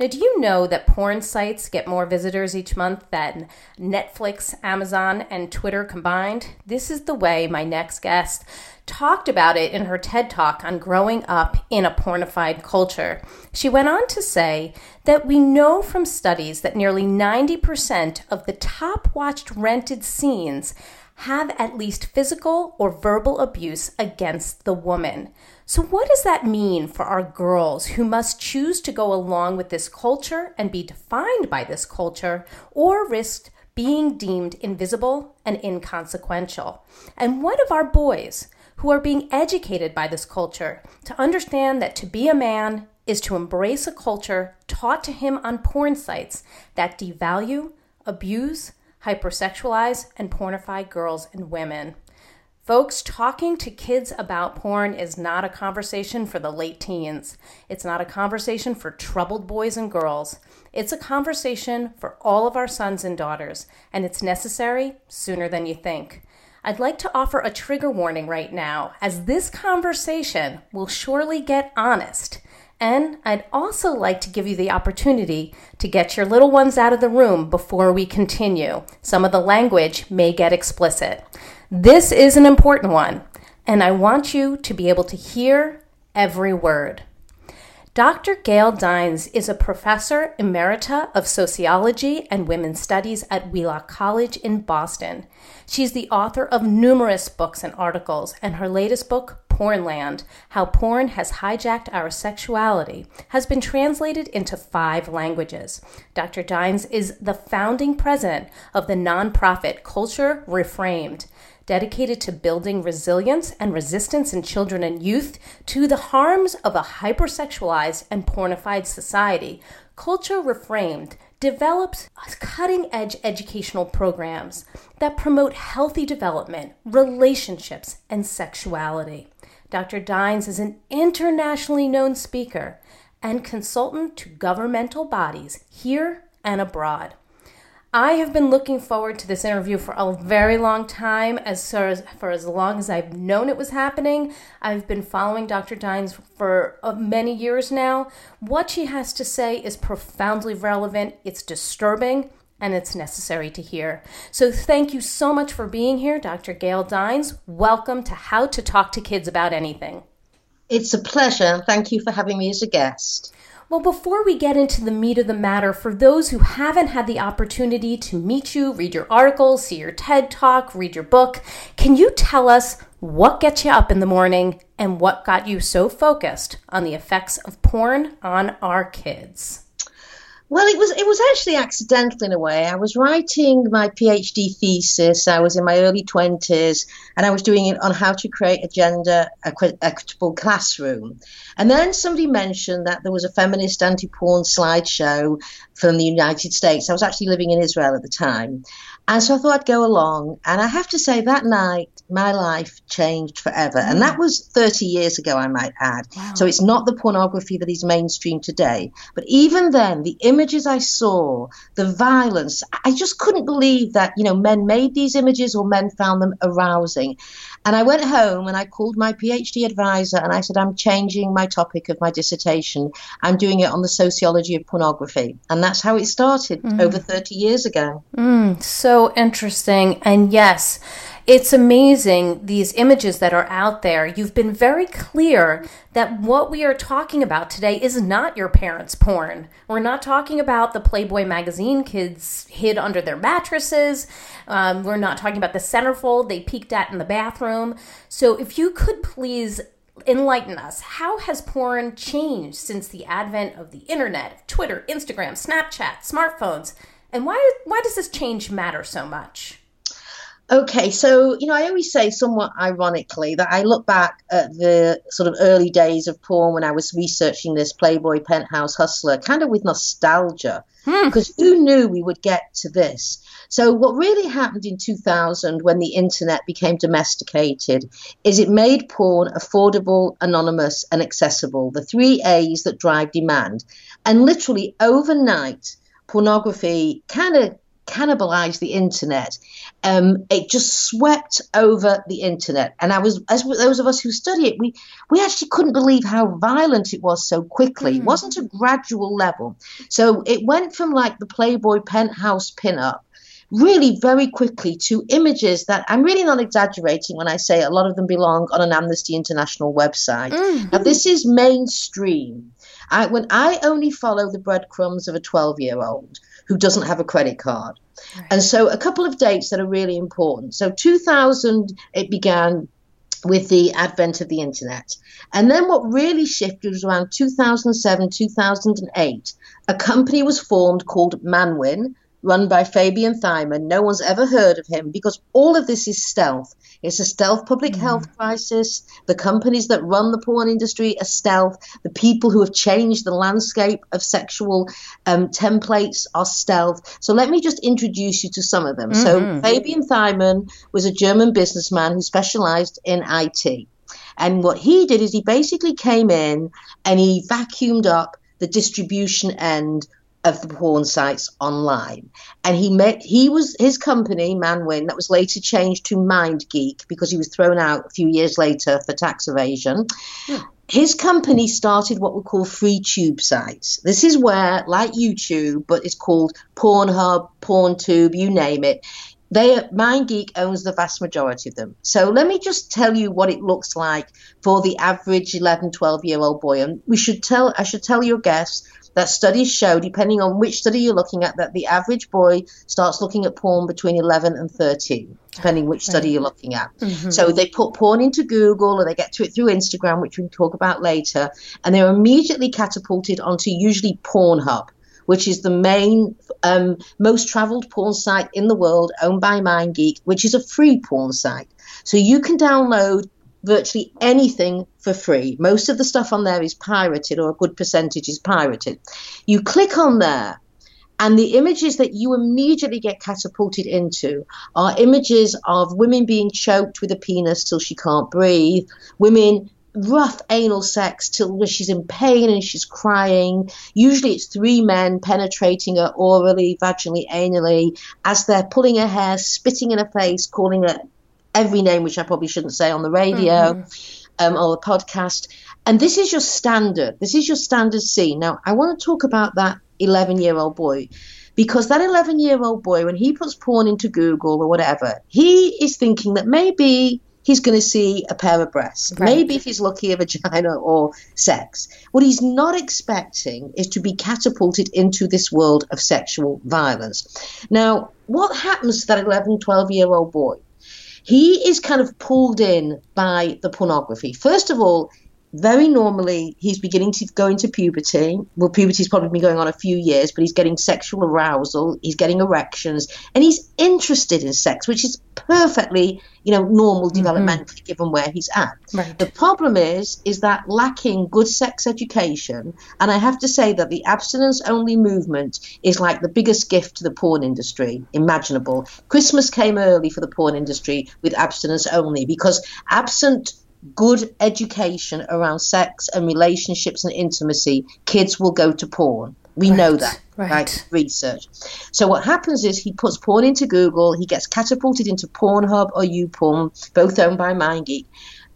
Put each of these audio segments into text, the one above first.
Now, do you know that porn sites get more visitors each month than Netflix, Amazon, and Twitter combined? This is the way my next guest talked about it in her TED Talk on growing up in a pornified culture. She went on to say that we know from studies that nearly 90% of the top watched rented scenes have at least physical or verbal abuse against the woman. So, what does that mean for our girls who must choose to go along with this culture and be defined by this culture or risk being deemed invisible and inconsequential? And what of our boys who are being educated by this culture to understand that to be a man is to embrace a culture taught to him on porn sites that devalue, abuse, hypersexualize, and pornify girls and women? Folks, talking to kids about porn is not a conversation for the late teens. It's not a conversation for troubled boys and girls. It's a conversation for all of our sons and daughters, and it's necessary sooner than you think. I'd like to offer a trigger warning right now, as this conversation will surely get honest. And I'd also like to give you the opportunity to get your little ones out of the room before we continue. Some of the language may get explicit. This is an important one, and I want you to be able to hear every word. Dr. Gail Dines is a professor emerita of sociology and women's studies at Wheelock College in Boston. She's the author of numerous books and articles, and her latest book, Pornland How Porn Has Hijacked Our Sexuality, has been translated into five languages. Dr. Dines is the founding president of the nonprofit Culture Reframed dedicated to building resilience and resistance in children and youth to the harms of a hypersexualized and pornified society, Culture Reframed develops cutting edge educational programs that promote healthy development, relationships, and sexuality. Dr. Dines is an internationally known speaker and consultant to governmental bodies here and abroad. I have been looking forward to this interview for a very long time, as for as long as I've known it was happening. I've been following Dr. Dines for uh, many years now. What she has to say is profoundly relevant, it's disturbing, and it's necessary to hear. So, thank you so much for being here, Dr. Gail Dines. Welcome to How to Talk to Kids About Anything. It's a pleasure. Thank you for having me as a guest. Well, before we get into the meat of the matter, for those who haven't had the opportunity to meet you, read your articles, see your TED talk, read your book, can you tell us what gets you up in the morning and what got you so focused on the effects of porn on our kids? Well, it was it was actually accidental in a way. I was writing my PhD thesis. I was in my early twenties, and I was doing it on how to create a gender equitable classroom. And then somebody mentioned that there was a feminist anti-porn slideshow from the United States. I was actually living in Israel at the time, and so I thought I'd go along. And I have to say, that night, my life changed forever. Mm. And that was 30 years ago, I might add. Wow. So it's not the pornography that is mainstream today. But even then, the images I saw, the violence, I just couldn't believe that, you know, men made these images or men found them arousing. And I went home and I called my PhD advisor and I said, I'm changing my topic of my dissertation. I'm doing it on the sociology of pornography. And that's how it started mm. over 30 years ago. Mm, so interesting. And yes, It's amazing these images that are out there. You've been very clear that what we are talking about today is not your parents' porn. We're not talking about the Playboy magazine kids hid under their mattresses. Um, we're not talking about the centerfold they peeked at in the bathroom. So, if you could please enlighten us. How has porn changed since the advent of the internet, Twitter, Instagram, Snapchat, smartphones? And why, why does this change matter so much? Okay, so you know, I always say somewhat ironically that I look back at the sort of early days of porn when I was researching this Playboy Penthouse Hustler, kind of with nostalgia, hmm. because who knew we would get to this? So, what really happened in 2000 when the internet became domesticated is it made porn affordable, anonymous, and accessible the three A's that drive demand. And literally overnight, pornography kind of cannibalized the internet. Um, it just swept over the internet, and I was, as those of us who study it, we we actually couldn't believe how violent it was so quickly. Mm. It wasn't a gradual level, so it went from like the Playboy penthouse pinup really very quickly to images that I'm really not exaggerating when I say a lot of them belong on an Amnesty International website. Mm. Now, this is mainstream. I, when I only follow the breadcrumbs of a 12 year old who doesn't have a credit card. Right. And so, a couple of dates that are really important. So, 2000, it began with the advent of the internet. And then what really shifted was around 2007, 2008. A company was formed called Manwin, run by Fabian Thylmann. No one's ever heard of him because all of this is stealth. It's a stealth public mm. health crisis. The companies that run the porn industry are stealth. The people who have changed the landscape of sexual um, templates are stealth. So let me just introduce you to some of them. Mm-hmm. So Fabian Thylmann was a German businessman who specialized in IT. And what he did is he basically came in and he vacuumed up the distribution end of the porn sites online. And he met he was his company, Manwin, that was later changed to MindGeek because he was thrown out a few years later for tax evasion. Yeah. His company started what we call free tube sites. This is where, like YouTube, but it's called Pornhub, PornTube, you name it. They MindGeek owns the vast majority of them. So let me just tell you what it looks like for the average 11, 12 year old boy. And we should tell I should tell your guests that studies show, depending on which study you're looking at, that the average boy starts looking at porn between 11 and 13, depending which study you're looking at. Mm-hmm. So they put porn into Google or they get to it through Instagram, which we can talk about later, and they're immediately catapulted onto usually Pornhub which is the main, um, most traveled porn site in the world, owned by MindGeek, which is a free porn site. So you can download virtually anything for free. Most of the stuff on there is pirated, or a good percentage is pirated. You click on there, and the images that you immediately get catapulted into are images of women being choked with a penis till she can't breathe, women rough anal sex till she's in pain and she's crying. Usually it's three men penetrating her orally, vaginally, anally, as they're pulling her hair, spitting in her face, calling her every name which I probably shouldn't say on the radio mm-hmm. um, or the podcast. And this is your standard. This is your standard scene. Now, I want to talk about that 11 year old boy because that 11 year old boy, when he puts porn into Google or whatever, he is thinking that maybe he's going to see a pair of breasts. Right. Maybe if he's lucky, a vagina or sex. What he's not expecting is to be catapulted into this world of sexual violence. Now, what happens to that 11, 12 year old boy? He is kind of pulled in by the pornography. First of all, very normally he's beginning to go into puberty. Well, puberty's probably been going on a few years, but he's getting sexual arousal, he's getting erections, and he's interested in sex, which is perfectly, you know, normal mm-hmm. developmentally given where he's at. Right. The problem is, is that lacking good sex education, and I have to say that the abstinence-only movement is like the biggest gift to the porn industry imaginable. Christmas came early for the porn industry with abstinence only because absent good education around sex and relationships and intimacy, kids will go to porn. We right, know that, right. right. Research. So what happens is he puts porn into Google, he gets catapulted into Pornhub or YouPorn, both owned by MindGeek.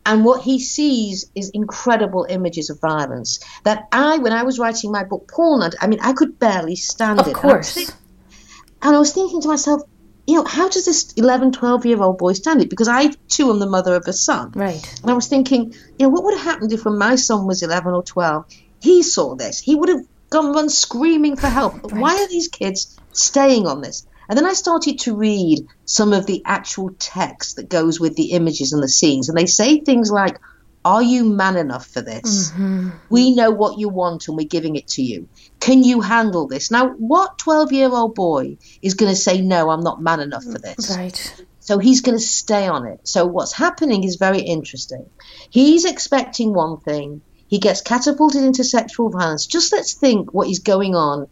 And what he sees is incredible images of violence that I, when I was writing my book Pornland, I mean, I could barely stand of it. Of course. And I, and I was thinking to myself, you know, how does this 11, 12 year old boy stand it? Because I, too, am the mother of a son. Right. And I was thinking, you know, what would have happened if when my son was 11 or 12, he saw this? He would have gone run screaming for help. Right. Why are these kids staying on this? And then I started to read some of the actual text that goes with the images and the scenes. And they say things like, Are you man enough for this? Mm-hmm. We know what you want and we're giving it to you. Can you handle this? Now, what 12 year old boy is going to say, No, I'm not man enough for this? Right. So he's going to stay on it. So what's happening is very interesting. He's expecting one thing, he gets catapulted into sexual violence. Just let's think what is going on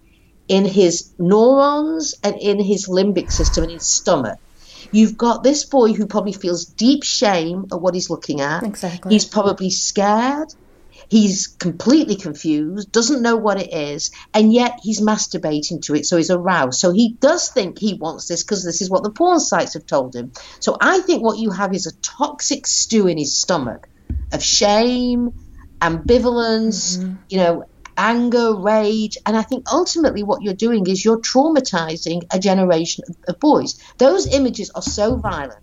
in his neurons and in his limbic system and his stomach. You've got this boy who probably feels deep shame at what he's looking at. Exactly. He's probably scared. He's completely confused, doesn't know what it is, and yet he's masturbating to it, so he's aroused. So he does think he wants this because this is what the porn sites have told him. So I think what you have is a toxic stew in his stomach of shame, ambivalence, mm-hmm. you know, anger, rage. And I think ultimately what you're doing is you're traumatizing a generation of, boys. Those images are so violent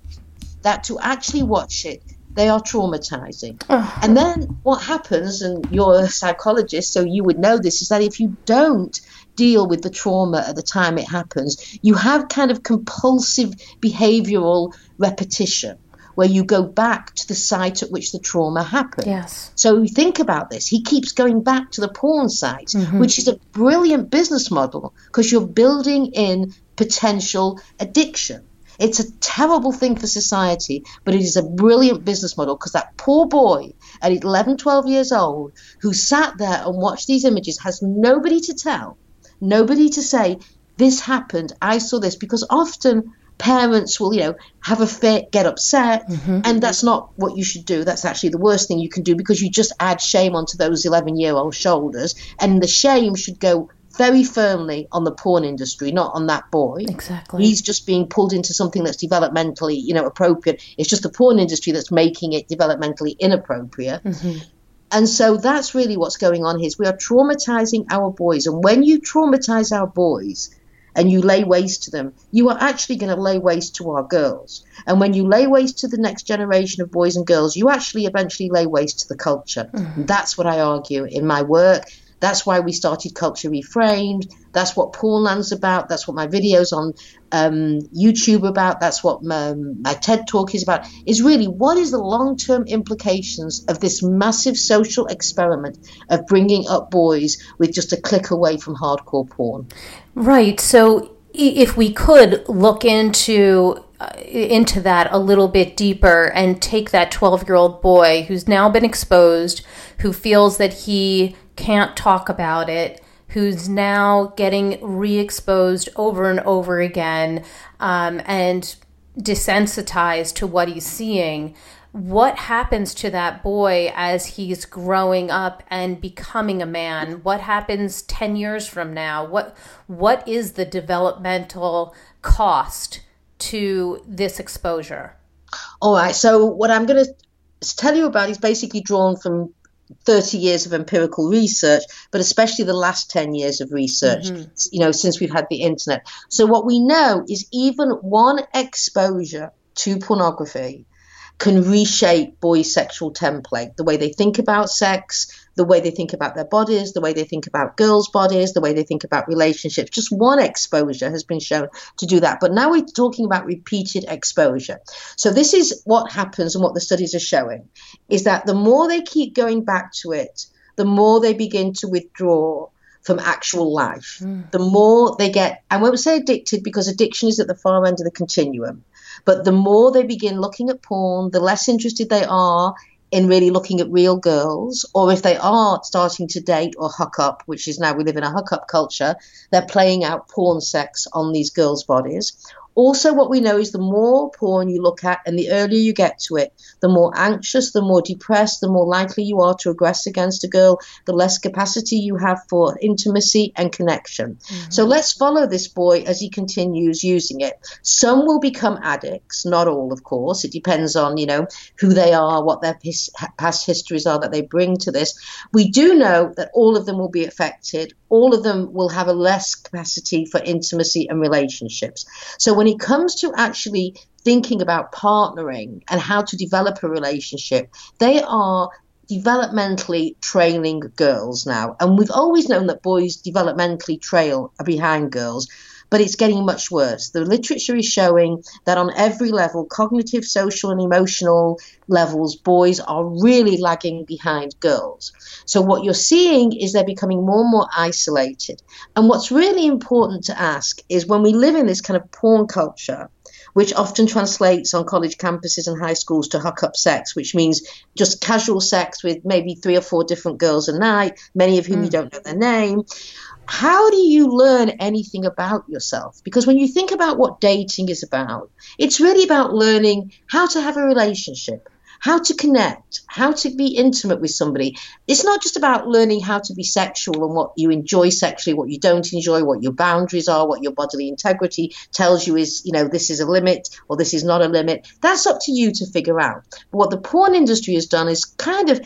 that to actually watch it, they are traumatizing. And then what happens, and you're a psychologist, so you would know this, is that if you don't deal with the trauma at the time it happens, you have kind of compulsive behavioral repetition where you go back to the site at which the trauma happened. Yes. So think about this. He keeps going back to the porn site, mm-hmm. which is a brilliant business model because you're building in potential addiction. It's a terrible thing for society, but it is a brilliant business model because that poor boy at 11, 12 years old who sat there and watched these images has nobody to tell, nobody to say, this happened, I saw this, because often parents will, you know, have a fit, get upset, mm-hmm. and that's not what you should do. That's actually the worst thing you can do because you just add shame onto those 11 year old shoulders, and the shame should go very firmly on the porn industry, not on that boy. Exactly. He's just being pulled into something that's developmentally, you know, appropriate. It's just the porn industry that's making it developmentally inappropriate. Mm-hmm. And so that's really what's going on here. Is we are traumatizing our boys, and when you traumatize our boys, and you lay waste to them, you are actually going to lay waste to our girls. And when you lay waste to the next generation of boys and girls, you actually eventually lay waste to the culture. Mm. That's what I argue in my work. That's why we started Culture Reframed. That's what Pornland's about. That's what my videos on um, YouTube about. That's what my, my TED talk is about. Is really what is the long-term implications of this massive social experiment of bringing up boys with just a click away from hardcore porn. Right. So if we could look into uh, into that a little bit deeper and take that 12 year old boy who's now been exposed, who feels that he can't talk about it, who's now getting re exposed over and over again um, and desensitized to what he's seeing. What happens to that boy as he's growing up and becoming a man? What happens 10 years from now? What what is the developmental cost to this exposure? All right. So what I'm going to tell you about is basically drawn from 30 years of empirical research, but especially the last 10 years of research, mm-hmm. you know, since we've had the internet. So, what we know is even one exposure to pornography can reshape boys' sexual template, the way they think about sex, the way they think about their bodies, the way they think about girls' bodies, the way they think about relationships. Just one exposure has been shown to do that. But now we're talking about repeated exposure. So this is what happens and what the studies are showing is that the more they keep going back to it, the more they begin to withdraw from actual life. Mm. The more they get, I won't say addicted because addiction is at the far end of the continuum, but the more they begin looking at porn, the less interested they are in really looking at real girls, or if they are starting to date or hook up, which is now we live in a hook up culture, they're playing out porn sex on these girls' bodies, also, what we know is the more porn you look at and the earlier you get to it, the more anxious, the more depressed, the more likely you are to aggress against a girl, the less capacity you have for intimacy and connection. Mm-hmm. So let's follow this boy as he continues using it. Some will become addicts, not all, of course. It depends on, you know, who they are, what their his, past histories are that they bring to this. We do know that all of them will be affected. All of them will have a less capacity for intimacy and relationships. So when it comes to actually thinking about partnering and how to develop a relationship, they are developmentally trailing girls now. And we've always known that boys developmentally trail behind girls, but it's getting much worse. The literature is showing that on every level, cognitive, social, and emotional levels, boys are really lagging behind girls. So what you're seeing is they're becoming more and more isolated. And what's really important to ask is when we live in this kind of porn culture, which often translates on college campuses and high schools to hook up sex, which means just casual sex with maybe three or four different girls a night, many of whom mm. you don't know their name. How do you learn anything about yourself? Because when you think about what dating is about, it's really about learning how to have a relationship, how to connect, how to be intimate with somebody. It's not just about learning how to be sexual and what you enjoy sexually, what you don't enjoy, what your boundaries are, what your bodily integrity tells you is, you know, this is a limit or this is not a limit. That's up to you to figure out. But what the porn industry has done is kind of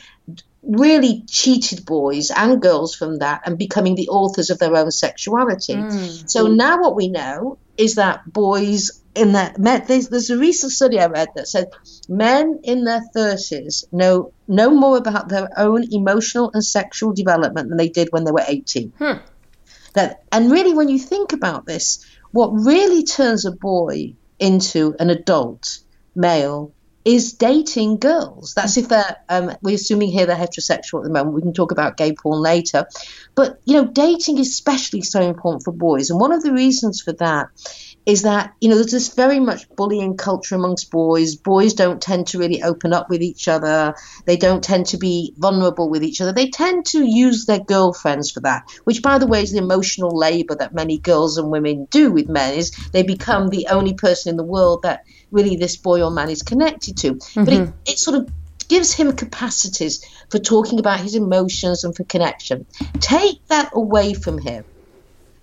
really cheated boys and girls from that and becoming the authors of their own sexuality. Mm. So now what we know is that boys in that men, there's, there's a recent study I read that said men in their 30s know know more about their own emotional and sexual development than they did when they were 18. Hmm. That and really when you think about this, what really turns a boy into an adult male is dating girls. That's if they're, um, we're assuming here they're heterosexual at the moment. We can talk about gay porn later. But, you know, dating is especially so important for boys. And one of the reasons for that is that, you know, there's this very much bullying culture amongst boys. Boys don't tend to really open up with each other. They don't tend to be vulnerable with each other. They tend to use their girlfriends for that, which, by the way, is the emotional labor that many girls and women do with men, is they become the only person in the world that really this boy or man is connected to. Mm-hmm. But it, mm-hmm. it sort of gives him capacities for talking about his emotions and for connection. Take that away from him.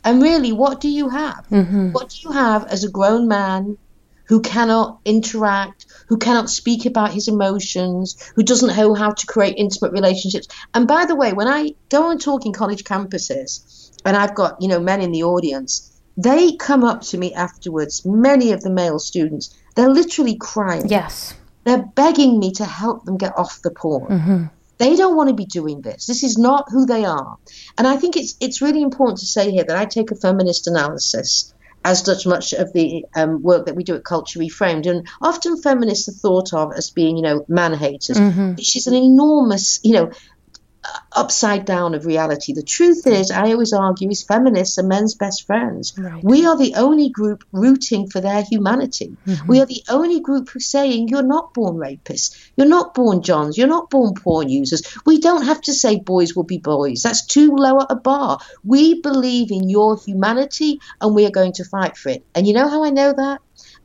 And really, what do you have? Mm-hmm. What do you have as a grown man who cannot interact, who cannot speak about his emotions, who doesn't know how to create intimate relationships? And by the way, when I go and talk in college campuses, and I've got, you know, men in the audience, they come up to me afterwards, many of the male students, they're literally crying. Yes. They're begging me to help them get off the porn. Mm-hmm. They don't want to be doing this. This is not who they are. And I think it's it's really important to say here that I take a feminist analysis, as does much of the um, work that we do at Culture Reframed. And often feminists are thought of as being, you know, man haters, mm-hmm. which is an enormous, you know, upside down of reality. The truth is, I always argue, is feminists are men's best friends. Right. We are the only group rooting for their humanity. Mm-hmm. We are the only group who's saying you're not born rapists, you're not born Johns, you're not born porn users. We don't have to say boys will be boys. That's too low a bar. We believe in your humanity and we are going to fight for it. And you know how I know that?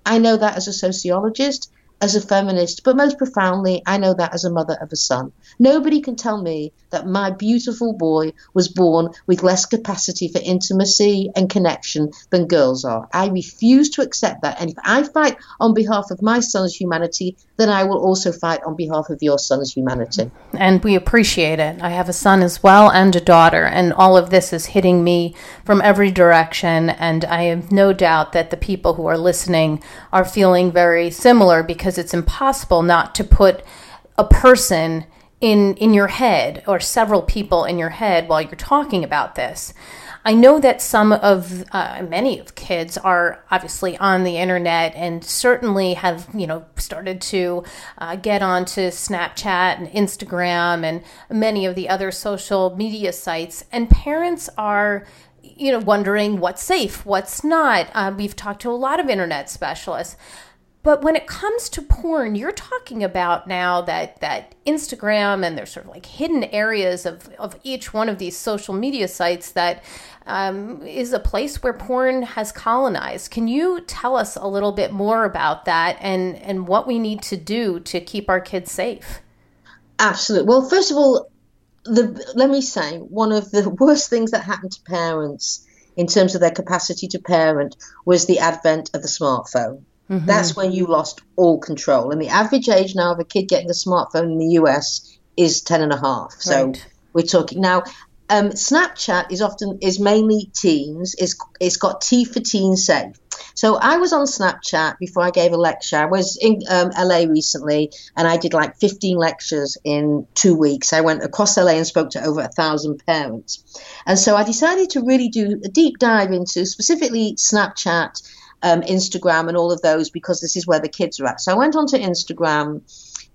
I know that as a sociologist as a feminist, but most profoundly, I know that as a mother of a son. Nobody can tell me that my beautiful boy was born with less capacity for intimacy and connection than girls are. I refuse to accept that. And if I fight on behalf of my son's humanity, then I will also fight on behalf of your son's humanity. And we appreciate it. I have a son as well and a daughter, and all of this is hitting me from every direction. And I have no doubt that the people who are listening are feeling very similar because it's impossible not to put a person in in your head or several people in your head while you're talking about this. I know that some of uh, many of kids are obviously on the internet and certainly have you know started to uh, get onto Snapchat and Instagram and many of the other social media sites, and parents are you know wondering what's safe, what's not. Uh, we've talked to a lot of internet specialists. But when it comes to porn, you're talking about now that that Instagram and there's sort of like hidden areas of, of each one of these social media sites that um, is a place where porn has colonized. Can you tell us a little bit more about that and, and what we need to do to keep our kids safe? Absolutely. Well, first of all, the, let me say one of the worst things that happened to parents in terms of their capacity to parent was the advent of the smartphone. Mm-hmm. That's when you lost all control. And the average age now of a kid getting a smartphone in the US is 10 and a half. So right. we're talking now. Um, Snapchat is often is mainly teens. It's, it's got T for teen safe. So I was on Snapchat before I gave a lecture. I was in um, LA recently, and I did like 15 lectures in two weeks. I went across LA and spoke to over a thousand parents. And so I decided to really do a deep dive into specifically Snapchat, um, Instagram, and all of those because this is where the kids are at. So I went onto Instagram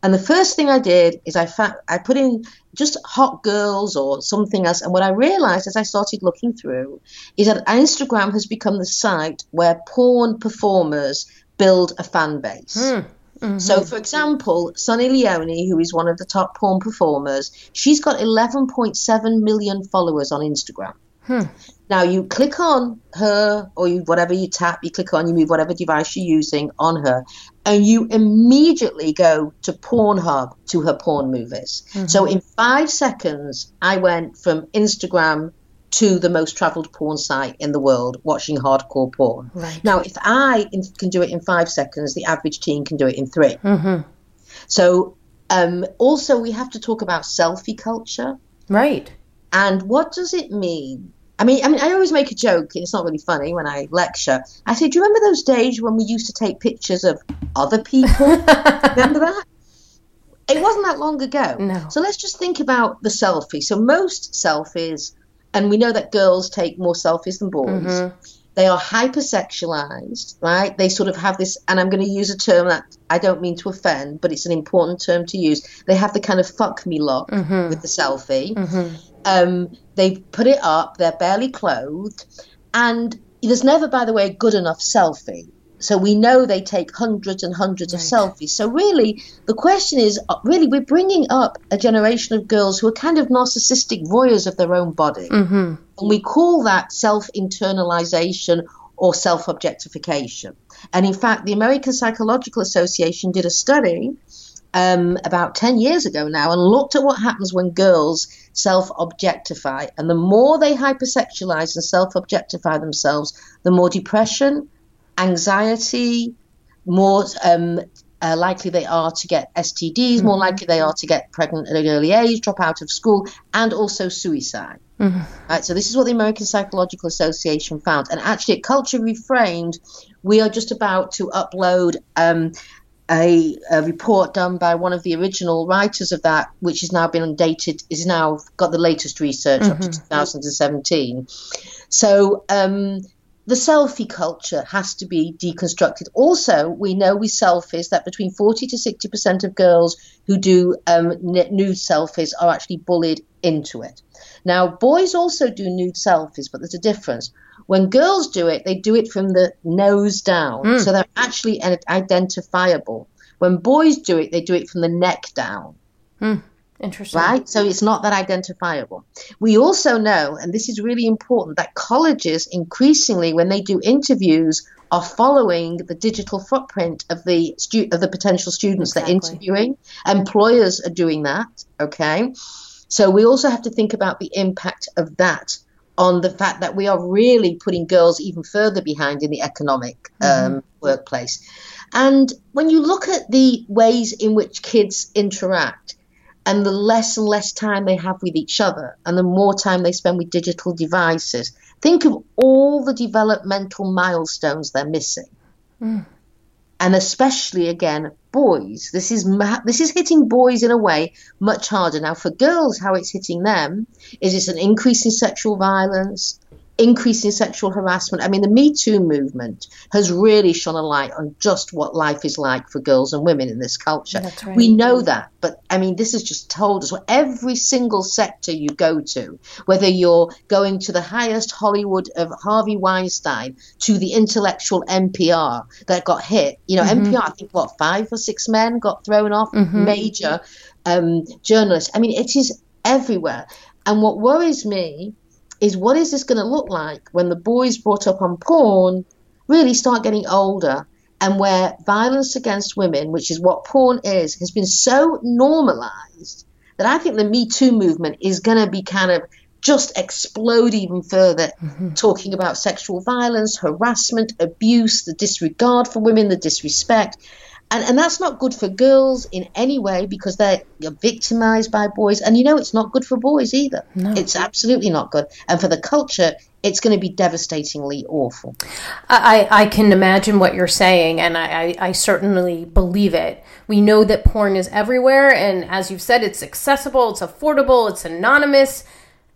and the first thing I did is I I put in just hot girls or something else. And what I realized as I started looking through is that Instagram has become the site where porn performers build a fan base. Mm. Mm-hmm. So, for example, Sunny Leone, who is one of the top porn performers, she's got 11.7 million followers on Instagram. Hmm. Now you click on her or you, whatever you tap, you click on, you move whatever device you're using on her, and you immediately go to Pornhub to her porn movies. Mm-hmm. So in five seconds, I went from Instagram to the most traveled porn site in the world watching hardcore porn. Right. Now, if I in, can do it in five seconds, the average teen can do it in 3 mm-hmm. So, um, also, we have to talk about selfie culture. Right. And what does it mean I mean, I mean, I always make a joke, and it's not really funny when I lecture. I say, "Do you remember those days when we used to take pictures of other people? remember that? It wasn't that long ago. No. So let's just think about the selfie. So most selfies, and we know that girls take more selfies than boys. Mm-hmm. They are hypersexualized, right? They sort of have this, and I'm going to use a term that I don't mean to offend, but it's an important term to use. They have the kind of fuck me look mm-hmm. with the selfie. Mm-hmm. Um, they put it up, they're barely clothed, and there's never, by the way, a good enough selfie. So we know they take hundreds and hundreds right. of selfies. So really, the question is, uh, really, we're bringing up a generation of girls who are kind of narcissistic voyeurs of their own body, mm-hmm. and we call that self-internalization or self-objectification. And in fact, the American Psychological Association did a study um, about 10 years ago now and looked at what happens when girls self objectify. And the more they hypersexualize and self objectify themselves, the more depression, anxiety, more um, uh, likely they are to get STDs, mm-hmm. more likely they are to get pregnant at an early age, drop out of school, and also suicide. Mm-hmm. Right, so this is what the American Psychological Association found. And actually, at Culture Reframed, we are just about to upload um, a, a, report done by one of the original writers of that, which has now been dated, is now got the latest research mm-hmm. up to mm-hmm. 2017. So um, the selfie culture has to be deconstructed. Also, we know with selfies that between 40 to 60 percent of girls who do um, nude selfies are actually bullied into it. Now, boys also do nude selfies, but there's a difference. When girls do it, they do it from the nose down, mm. so they're actually identifiable. When boys do it, they do it from the neck down. Mm. Interesting. Right? So it's not that identifiable. We also know, and this is really important, that colleges increasingly, when they do interviews, are following the digital footprint of the stu- of the potential students exactly. they're interviewing. Employers are doing that. Okay. So we also have to think about the impact of that on the fact that we are really putting girls even further behind in the economic mm-hmm. um, workplace. And when you look at the ways in which kids interact, and the less and less time they have with each other, and the more time they spend with digital devices, think of all the developmental milestones they're missing. Mm and especially again boys. This is this is hitting boys in a way much harder. Now for girls, how it's hitting them is it's an increase in sexual violence, increase in sexual harassment. I mean, the Me Too movement has really shone a light on just what life is like for girls and women in this culture. Right. We know that, but I mean, this has just told us what every single sector you go to, whether you're going to the highest Hollywood of Harvey Weinstein to the intellectual NPR that got hit. You know, mm-hmm. NPR, I think, what, five or six men got thrown off, mm-hmm. major um, journalists. I mean, it is everywhere. And what worries me is what is this going to look like when the boys brought up on porn really start getting older and where violence against women, which is what porn is, has been so normalized that I think the Me Too movement is going to be kind of just explode even further, mm-hmm. talking about sexual violence, harassment, abuse, the disregard for women, the disrespect. And, and that's not good for girls in any way because they're victimized by boys. And you know, it's not good for boys either. No. It's absolutely not good. And for the culture, it's going to be devastatingly awful. I, I can imagine what you're saying, and I, I, certainly believe it. We know that porn is everywhere, and as you've said, it's accessible, it's affordable, it's anonymous.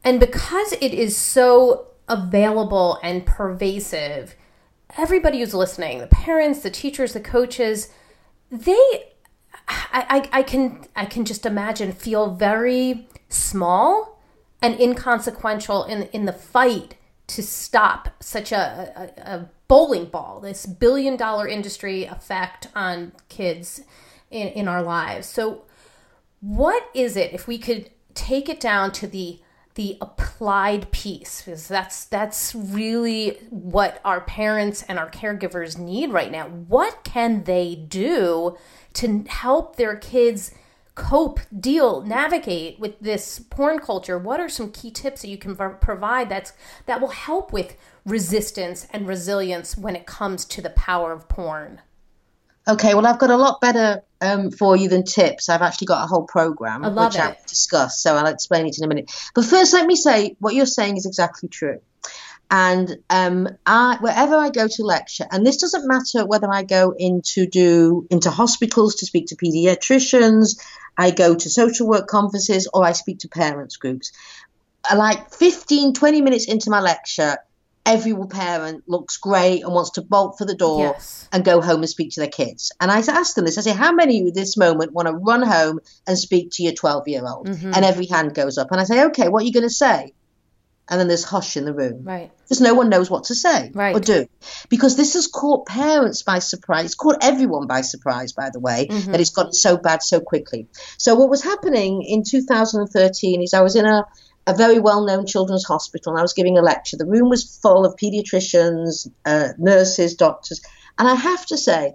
And because it is so available and pervasive, everybody who's listening the parents, the teachers, the coaches they I, I, I can I can just imagine feel very small and inconsequential in in the fight to stop such a, a, a bowling ball, this billion dollar industry effect on kids in, in our lives. So, what is it if we could take it down to the the applied piece because that's that's really what our parents and our caregivers need right now. What can they do to help their kids cope, deal, navigate with this porn culture? What are some key tips that you can provide that's that will help with resistance and resilience when it comes to the power of porn? Okay, well, I've got a lot better um, for you than tips. I've actually got a whole program which it. I'll discuss, so I'll explain it in a minute. But first, let me say what you're saying is exactly true. And um, I, wherever I go to lecture, and this doesn't matter whether I go into do into hospitals to speak to pediatricians, I go to social work conferences, or I speak to parents groups. Like 15, 20 minutes into my lecture, every parent looks great and wants to bolt for the door yes. and go home and speak to their kids. And I ask them this I say, How many of you this moment want to run home and speak to your 12 year old? Mm-hmm. And every hand goes up. And I say, Okay, what are you going to say? and then there's hush in the room. Right. Because no one knows what to say right. or do. Because this has caught parents by surprise. It's caught everyone by surprise, by the way, mm-hmm. that it's gotten so bad so quickly. So what was happening in 2013 is I was in a a very well-known children's hospital and I was giving a lecture. The room was full of pediatricians, uh, nurses, doctors, and I have to say,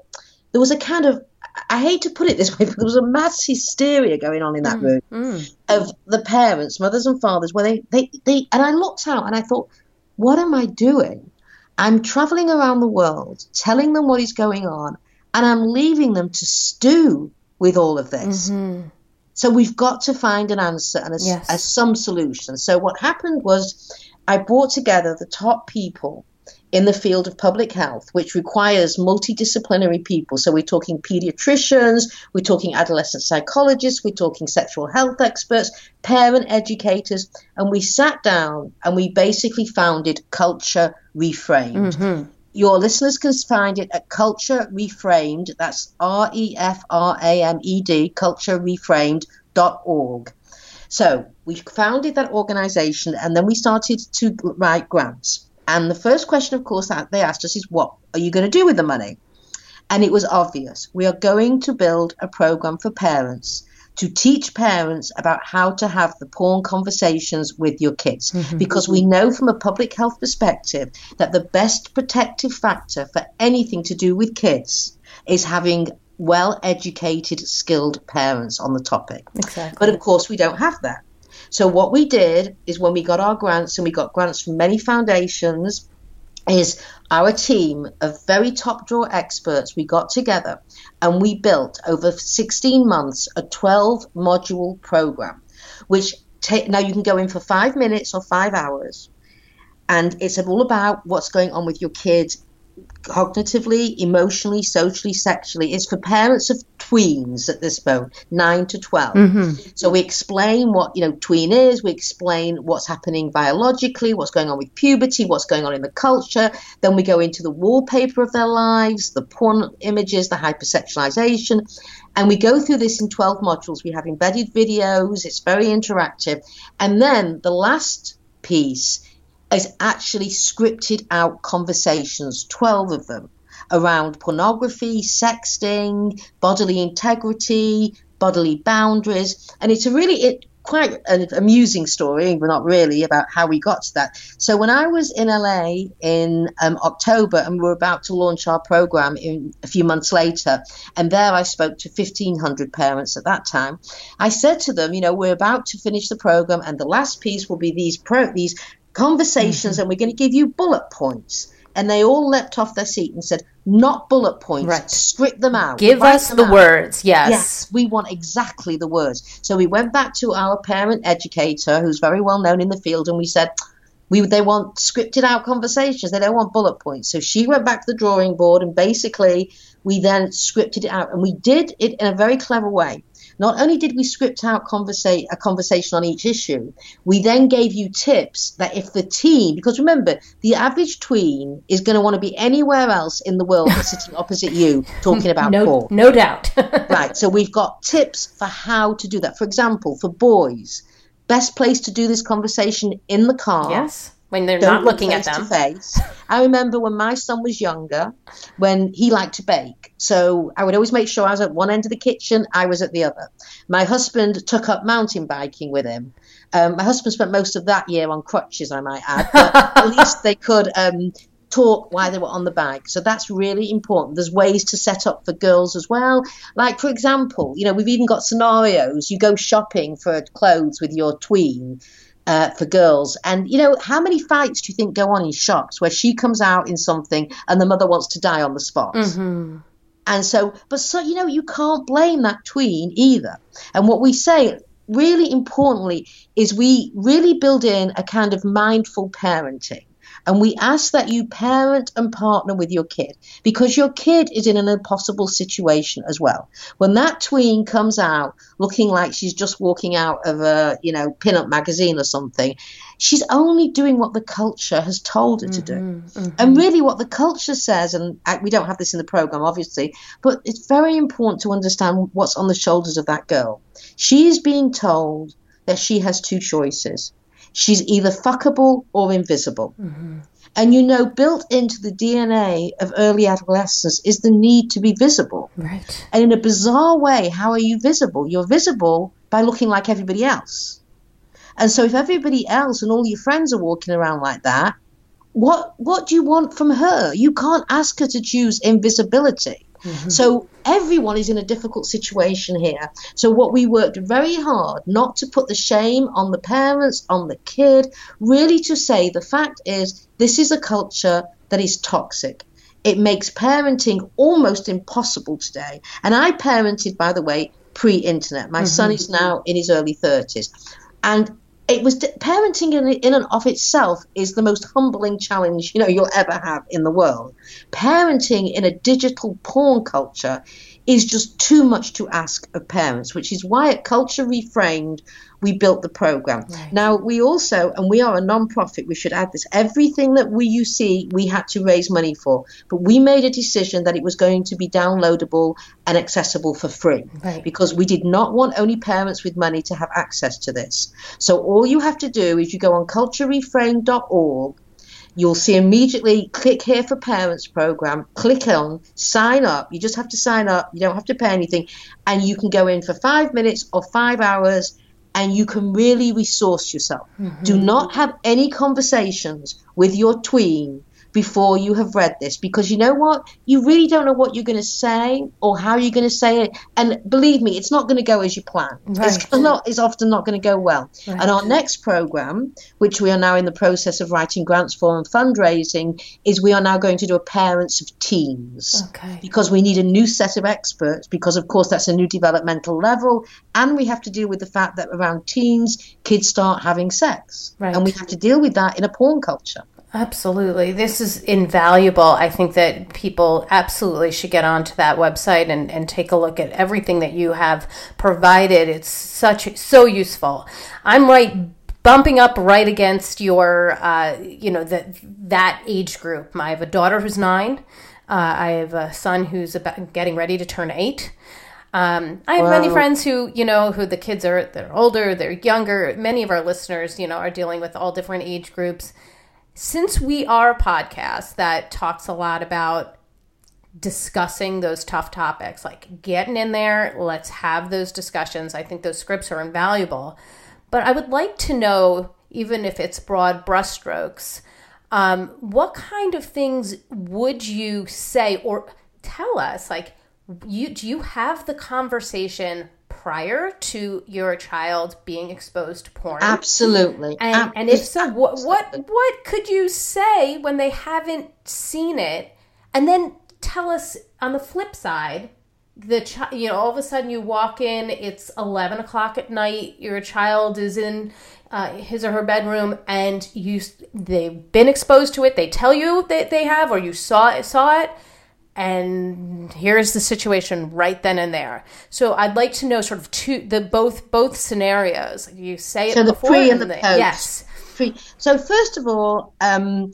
there was a kind of I hate to put it this way, but there was a mass hysteria going on in that mm, room mm. of the parents, mothers and fathers, where they, they, they, and I looked out and I thought, what am I doing? I'm traveling around the world, telling them what is going on, and I'm leaving them to stew with all of this. Mm-hmm. So we've got to find an answer and a, yes. a, some solution. So what happened was I brought together the top people in the field of public health, which requires multidisciplinary people. So we're talking pediatricians, we're talking adolescent psychologists, we're talking sexual health experts, parent educators, and we sat down and we basically founded Culture Reframed. Mm-hmm. Your listeners can find it at Culture Reframed. That's R E F R A M E D, culturereframed.org. So we founded that organization and then we started to write grants. And the first question, of course, that they asked us is, what are you going to do with the money? And it was obvious. We are going to build a program for parents to teach parents about how to have the porn conversations with your kids. Mm-hmm. Because we know from a public health perspective that the best protective factor for anything to do with kids is having well educated, skilled parents on the topic. Exactly. But of course, we don't have that. So what we did is when we got our grants, and we got grants from many foundations, is our team of very top drawer experts, we got together and we built over 16 months a 12 module program, which now you can go in for five minutes or five hours. And it's all about what's going on with your kids cognitively, emotionally, socially, sexually. It's for parents of tweens at this point, nine to 12. Mm-hmm. So we explain what, you know, tween is, we explain what's happening biologically, what's going on with puberty, what's going on in the culture. Then we go into the wallpaper of their lives, the porn images, the hypersexualization. And we go through this in 12 modules. We have embedded videos, it's very interactive. And then the last piece is actually scripted out conversations, 12 of them, around pornography, sexting, bodily integrity, bodily boundaries. And it's a really it, quite an amusing story, but not really, about how we got to that. So when I was in LA in um, October and we were about to launch our program in a few months later, and there I spoke to 1,500 parents at that time. I said to them, you know, we're about to finish the program, and the last piece will be these pro- these conversations, mm-hmm. and we're going to give you bullet points. And they all leapt off their seat and said, not bullet points, right. script them out. Give us the out. words, yes. Yes, we want exactly the words. So we went back to our parent educator, who's very well known in the field, and we said, We they want scripted out conversations. They don't want bullet points. So she went back to the drawing board and basically we then scripted it out and we did it in a very clever way. Not only did we script out conversa- a conversation on each issue, we then gave you tips that if the team, because remember, the average tween is going to want to be anywhere else in the world sitting opposite you talking about no, porn. No doubt. right. So we've got tips for how to do that. For example, for boys, best place to do this conversation in the car. Yes when they're Don't not looking face at them. To face. I remember when my son was younger, when he liked to bake. So I would always make sure I was at one end of the kitchen, I was at the other. My husband took up mountain biking with him. Um, my husband spent most of that year on crutches, I might add, but at least they could um, talk while they were on the bike. So that's really important. There's ways to set up for girls as well. Like, for example, you know, we've even got scenarios. You go shopping for clothes with your tween uh, for girls. And, you know, how many fights do you think go on in shops where she comes out in something and the mother wants to die on the spot? Mm-hmm. And so, but so, you know, you can't blame that tween either. And what we say, really importantly, is we really build in a kind of mindful parenting. And we ask that you parent and partner with your kid because your kid is in an impossible situation as well. When that tween comes out looking like she's just walking out of a, you know, pin-up magazine or something, she's only doing what the culture has told her to do. Mm-hmm. And really what the culture says, and we don't have this in the program, obviously, but it's very important to understand what's on the shoulders of that girl. She is being told that she has two choices She's either fuckable or invisible. Mm-hmm. And you know, built into the DNA of early adolescence is the need to be visible. Right. And in a bizarre way, how are you visible? You're visible by looking like everybody else. And so if everybody else and all your friends are walking around like that, what what do you want from her? You can't ask her to choose invisibility. Mm-hmm. So everyone is in a difficult situation here. So what we worked very hard not to put the shame on the parents, on the kid, really to say the fact is this is a culture that is toxic. It makes parenting almost impossible today. And I parented, by the way, pre-internet. My mm-hmm. son is now in his early 30s. And it was parenting in, in and of itself is the most humbling challenge you know you'll ever have in the world. Parenting in a digital porn culture is just too much to ask of parents, which is why at Culture Reframed we built the program. Right. Now we also, and we are a non-profit, we should add this. Everything that we you see, we had to raise money for, but we made a decision that it was going to be downloadable and accessible for free right. because we did not want only parents with money to have access to this. So all you have to do is you go on culturereframed.org You'll see immediately click here for parents program, click on sign up. You just have to sign up. You don't have to pay anything. And you can go in for five minutes or five hours and you can really resource yourself. Mm-hmm. Do not have any conversations with your tween before you have read this because you know what? You really don't know what you're going to say or how you're going to say it. And believe me, it's not going to go as you plan. Right. It's, not, it's often not going to go well. Right. And our next program, which we are now in the process of writing grants for and fundraising, is we are now going to do a parents of teens. Okay. Because we need a new set of experts because, of course, that's a new developmental level. And we have to deal with the fact that around teens, kids start having sex. Right. And we have to deal with that in a porn culture. Absolutely. This is invaluable. I think that people absolutely should get onto that website and, and take a look at everything that you have provided. It's such so useful. I'm right bumping up right against your uh, you know that that age group. I have a daughter who's nine. Uh, I have a son who's about getting ready to turn eight. Um, I have wow. many friends who, you know, who the kids are, they're older, they're younger. Many of our listeners, you know, are dealing with all different age groups since we are a podcast that talks a lot about discussing those tough topics, like getting in there, let's have those discussions. I think those scripts are invaluable. But I would like to know, even if it's broad brushstrokes, um, what kind of things would you say or tell us? Like, you do you have the conversation prior to your child being exposed to porn? Absolutely. And, Absolutely. and if so, what, what what could you say when they haven't seen it? And then tell us on the flip side, the child, you know, all of a sudden you walk in, it's 11 o'clock at night, your child is in uh, his or her bedroom and you they've been exposed to it, they tell you that they have or you saw saw it and here's the situation right then and there. So I'd like to know sort of two the both both scenarios. You say it so the before pre and the, the post. yes. Pre. So first of all, um,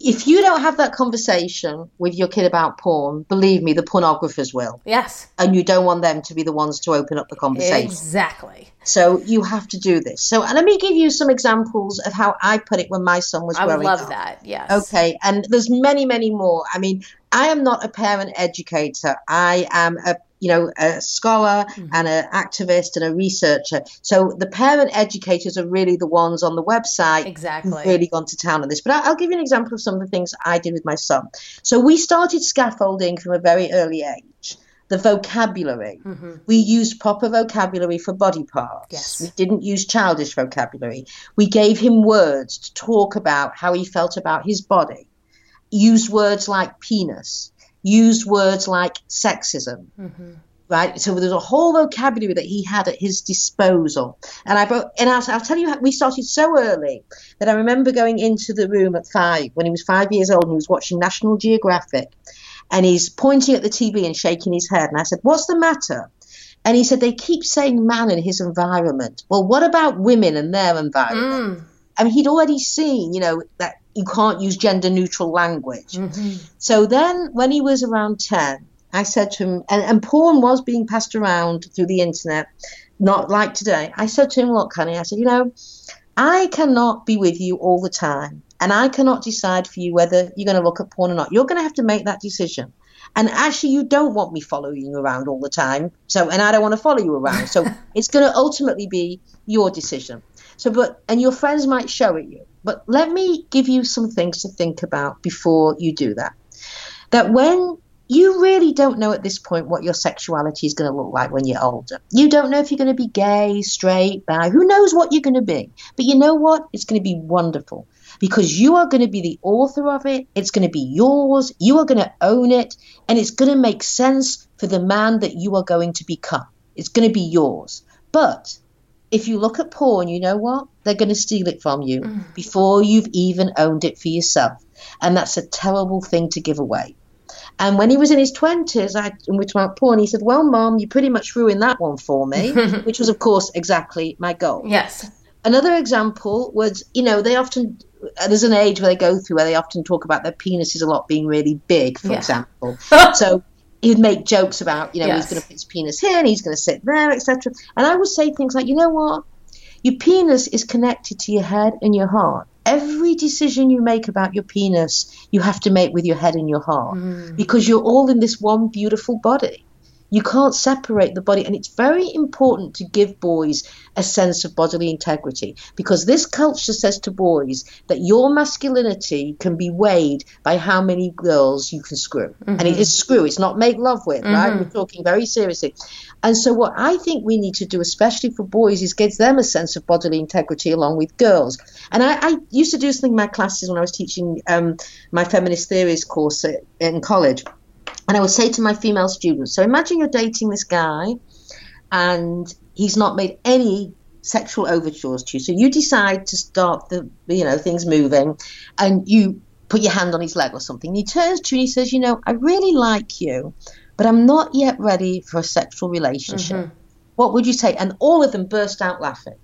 if you don't have that conversation with your kid about porn, believe me, the pornographers will. Yes. And you don't want them to be the ones to open up the conversation. Exactly. So you have to do this. So let me give you some examples of how I put it when my son was I growing would love up. that. Yes. Okay, and there's many, many more. I mean, I am not a parent educator. I am a you know a scholar Mm-hmm. and an activist and a researcher. So the parent educators are really the ones on the website Exactly. who've really gone to town on this. But I- I'll give you an example of some of the things I did with my son. So we started scaffolding from a very early age. The vocabulary. We used proper vocabulary for body parts. Yes. We didn't use childish vocabulary. We gave him words to talk about how he felt about his body. Used words like penis. Used words like sexism. Mm-hmm. Right, so there's a whole vocabulary that he had at his disposal, and I brought, and I'll, I'll tell you, how, we started so early that I remember going into the room at five when he was five years old and he was watching National Geographic, and he's pointing at the TV and shaking his head, and I said, "What's the matter?" And he said, "They keep saying man in his environment. Well, what about women and their environment?" Mm. I mean, he'd already seen, you know, that you can't use gender neutral language. Mm-hmm. So then, when he was around 10, I said to him, and, and porn was being passed around through the internet, not like today. I said to him, Look, honey, I said, you know, I cannot be with you all the time, and I cannot decide for you whether you're going to look at porn or not. You're going to have to make that decision. And actually, you don't want me following you around all the time. So, and I don't want to follow you around. So, it's going to ultimately be your decision. So, but, and your friends might show it you. But let me give you some things to think about before you do that. That when you really don't know at this point what your sexuality is going to look like when you're older. You don't know if you're going to be gay, straight, bi. Who knows what you're going to be? But you know what? It's going to be wonderful because you are going to be the author of it. It's going to be yours. You are going to own it. And it's going to make sense for the man that you are going to become. It's going to be yours. But if you look at porn, you know what? They're going to steal it from you mm. before you've even owned it for yourself. And that's a terrible thing to give away. And when he was in his 20s, I, and we talked about porn, he said, Well, Mom, you pretty much ruined that one for me, which was, of course, exactly my goal. Yes. Another example was, you know, they often, uh, there's an age where they go through where they often talk about their penises a lot being really big, for Yeah. example. so he'd make jokes about, you know, he's going to put his penis here and he's going to sit there, etc. And I would say things like, you know what? Your penis is connected to your head and your heart. Every decision you make about your penis, you have to make with your head and your heart mm. because you're all in this one beautiful body. You can't separate the body, and it's very important to give boys a sense of bodily integrity because this culture says to boys that your masculinity can be weighed by how many girls you can screw. And it is screw, it's not make love with, right? We're talking very seriously. And so, what I think we need to do, especially for boys, is give them a sense of bodily integrity along with girls. And I, I used to do something in my classes when I was teaching um, my feminist theories course at, in college. And I would say to my female students, so imagine you're dating this guy and he's not made any sexual overtures to you. So you decide to start the, you know, things moving and you put your hand on his leg or something. And he turns to you and he says, you know, I really like you, but I'm not yet ready for a sexual relationship. Mm-hmm. What would you say? And all of them burst out laughing.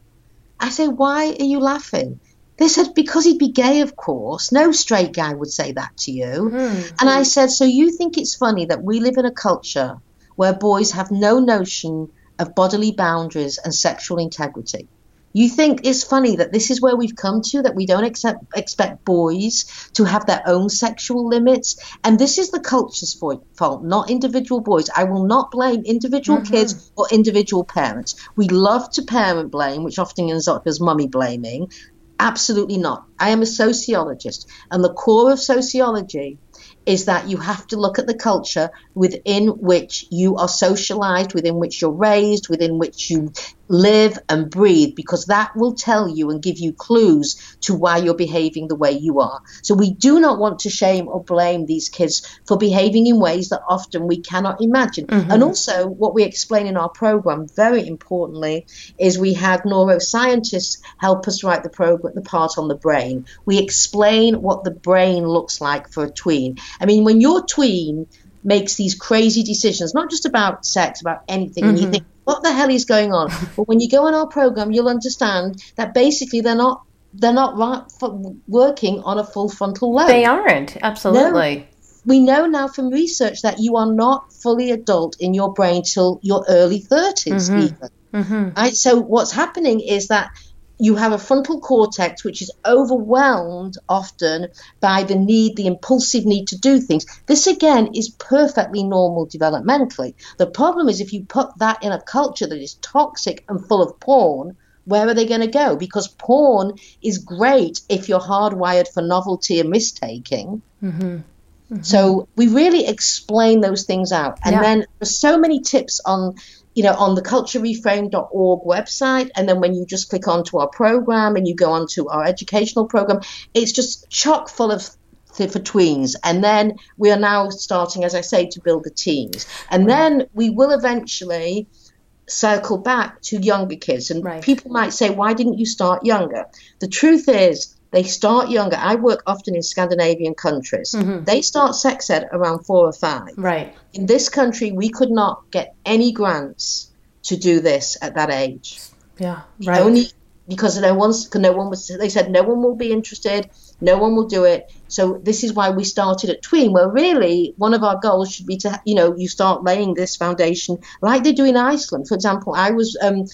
I say, why are you laughing? They said, because he'd be gay, of course. No straight guy would say that to you. Hmm. And I hmm. said, so you think it's funny that we live in a culture where boys have no notion of bodily boundaries and sexual integrity? You think it's funny that this is where we've come to, that we don't accept, expect boys to have their own sexual limits? And this is the culture's fault, not individual boys. I will not blame individual mm-hmm. kids or individual parents. We love to parent blame, which often ends up as mummy blaming. Absolutely not. I am a sociologist, and the core of sociology is that you have to look at the culture within which you are socialized, within which you're raised, within which you live and breathe because that will tell you and give you clues to why you're behaving the way you are. So we do not want to shame or blame these kids for behaving in ways that often we cannot imagine. Mm-hmm. And also, what we explain in our program, very importantly, is we have neuroscientists help us write the program, the part on the brain. We explain what the brain looks like for a tween. I mean, when your tween makes these crazy decisions, not just about sex, about anything, mm-hmm. and you think, what the hell is going on? but when you go on our program, you'll understand that basically they're not they're not right working on a full frontal lobe. They aren't absolutely. No, we know now from research that you are not fully adult in your brain till your early 30s mm-hmm. even. Mm-hmm. Right? So what's happening is that you have a frontal cortex which is overwhelmed often by the need, the impulsive need to do things. This again is perfectly normal developmentally. The problem is if you put that in a culture that is toxic and full of porn, where are they going to go? Because porn is great if you're hardwired for novelty and mistaking. Mm-hmm. Mm-hmm. So we really explain those things out. And yeah. then there's so many tips on you know, on the culturereframe.org website. And then when you just click onto our program and you go onto our educational program, it's just chock full of for tweens. And then we are now starting, as I say, to build the teams. And right. then we will eventually circle back to younger kids. And right. people might say, why didn't you start younger? The truth is, they start younger. I work often in Scandinavian countries. Mm-hmm. They start sex ed around four or five. Right. In this country, we could not get any grants to do this at that age. Yeah, right. Only because no one's no one was. They said no one will be interested. No one will do it. So this is why we started at Tween, where really one of our goals should be to you know you start laying this foundation like they do in Iceland. For example, I was um,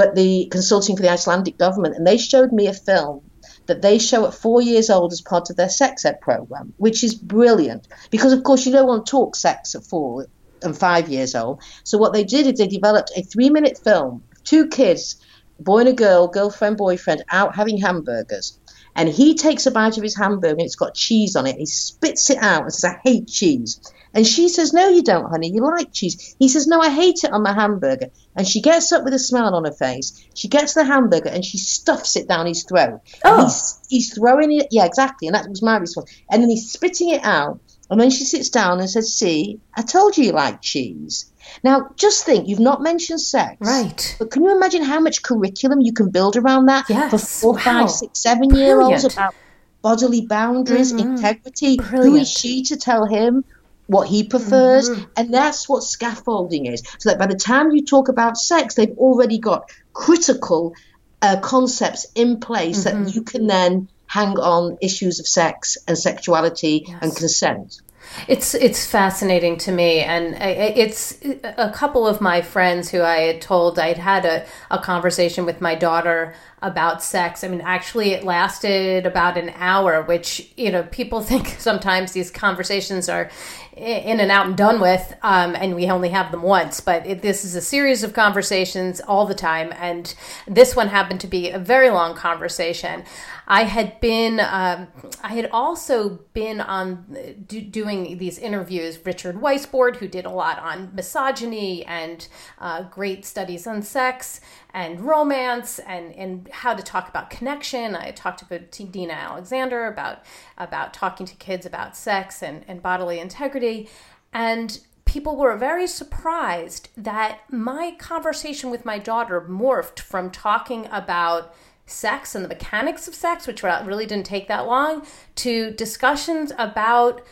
at the consulting for the Icelandic government, and they showed me a film that they show at four years old as part of their sex ed program, which is brilliant because, of course, you don't want to talk sex at four and five years old. So what they did is they developed a three minute film, two kids, boy and a girl, girlfriend, boyfriend, out having hamburgers. And he takes a bite of his hamburger and it's got cheese on it. He spits it out and says, I hate cheese. And she says, No, you don't, honey. You like cheese. He says, No, I hate it on my hamburger. And she gets up with a smile on her face. She gets the hamburger and she stuffs it down his throat. Oh. He's, he's throwing it. Yeah, exactly. And that was my response. And then he's spitting it out. And then she sits down and says, See, I told you you like cheese. Now, just think, you've not mentioned sex. Right. But can you imagine how much curriculum you can build around that yes. for four, wow. five, six, seven year olds about bodily boundaries, mm-hmm. integrity? Brilliant. Who is she to tell him what he prefers. Mm-hmm. And that's what scaffolding is. So that by the time you talk about sex, they've already got critical uh, concepts in place mm-hmm. that you can then hang on issues of sex and sexuality yes. and consent. It's it's fascinating to me, and it's a couple of my friends who I had told I'd had a, a conversation with my daughter about sex. I mean, actually, it lasted about an hour, which you know people think sometimes these conversations are in and out and done with, um, and we only have them once. But it, this is a series of conversations all the time, and this one happened to be a very long conversation. I had been, um, I had also been on do, doing these interviews. Richard Weissbourd, who did a lot on misogyny and uh, great studies on sex and romance and, and how to talk about connection. I talked to Dina Alexander about about talking to kids about sex and, and bodily integrity. And people were very surprised that my conversation with my daughter morphed from talking about sex and the mechanics of sex, which really didn't take that long, to discussions about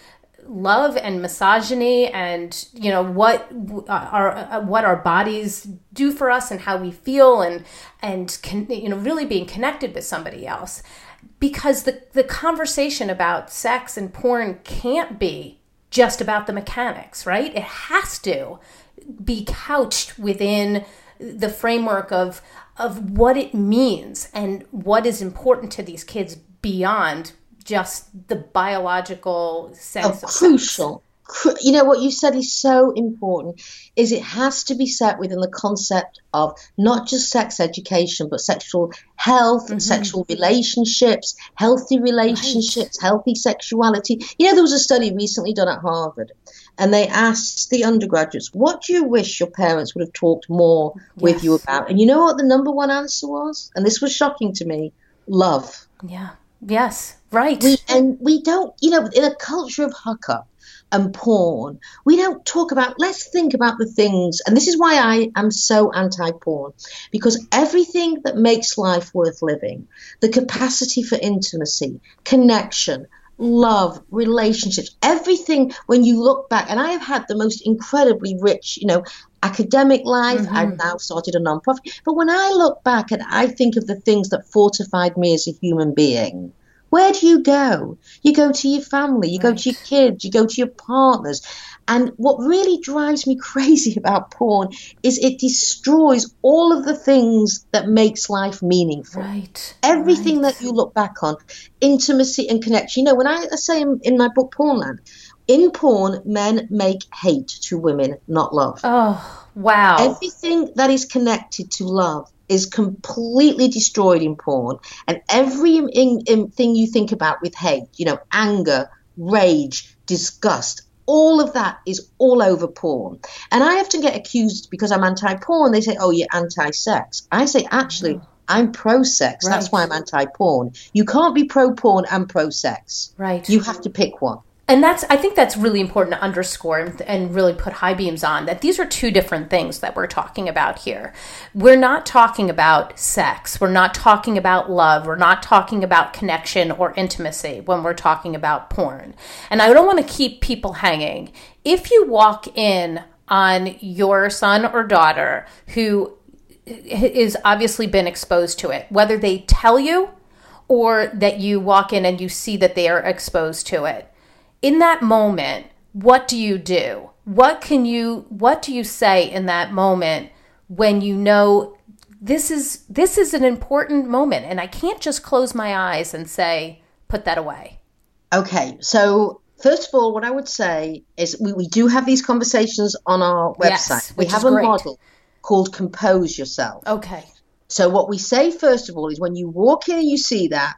love and misogyny and you know what our what our bodies do for us and how we feel and and you know really being connected with somebody else. Because the the conversation about sex and porn can't be just about the mechanics right? It has to be couched within the framework of of what it means and what is important to these kids beyond just the biological sense of crucial. You know what you said is so important is it has to be set within the concept of not just sex education but sexual health mm-hmm. sexual relationships healthy relationships right. healthy sexuality. You know there was a study recently done at harvard and they asked the undergraduates what do you wish your parents would have talked more yes. with you about? And you know what the number one answer was? And this was shocking to me love. Yeah. Yes right we, and we don't you know in a culture of hookup and porn, we don't talk about, let's think about the things. And this is why I am so anti porn, because everything that makes life worth living, the capacity for intimacy, connection, love, relationships, everything, when you look back, and I have had the most incredibly rich, you know, academic life. Mm-hmm. I've now started a nonprofit. But when I look back and I think of the things that fortified me as a human being, where do you go? You go to your family, you right. go to your kids, you go to your partners. And what really drives me crazy about porn is it destroys all of the things that makes life meaningful. Right. Everything right. that you look back on, intimacy and connection. You know, when I say in, in my book Pornland, in porn, men make hate to women, not love. Oh, wow. Everything that is connected to love is completely destroyed in porn. And every in, in, thing you think about with hate, you know, anger, rage, disgust, all of that is all over porn. And I often get accused because I'm anti porn, they say, oh, you're anti sex. I say, actually, oh. I'm pro sex. Right. That's why I'm anti porn. You can't be pro porn and pro sex. Right. You have to pick one and that's i think that's really important to underscore and, and, really put high beams on that these are two different things that we're talking about here. We're not talking about sex. We're not talking about love. We're not talking about connection or intimacy when we're talking about porn. And i don't want to keep people hanging. If you walk in on your son or daughter who is obviously been exposed to it whether they tell you or that you walk in and you see that they are exposed to it in that moment, what do you do? What can you what do you say in that moment when you know this is this is an important moment and I can't just close my eyes and say put that away. Okay. So first of all, what I would say is we, we do have these conversations on our website. Yes, we have a great. model called Compose Yourself. Okay. So what we say first of all is when you walk in and you see that,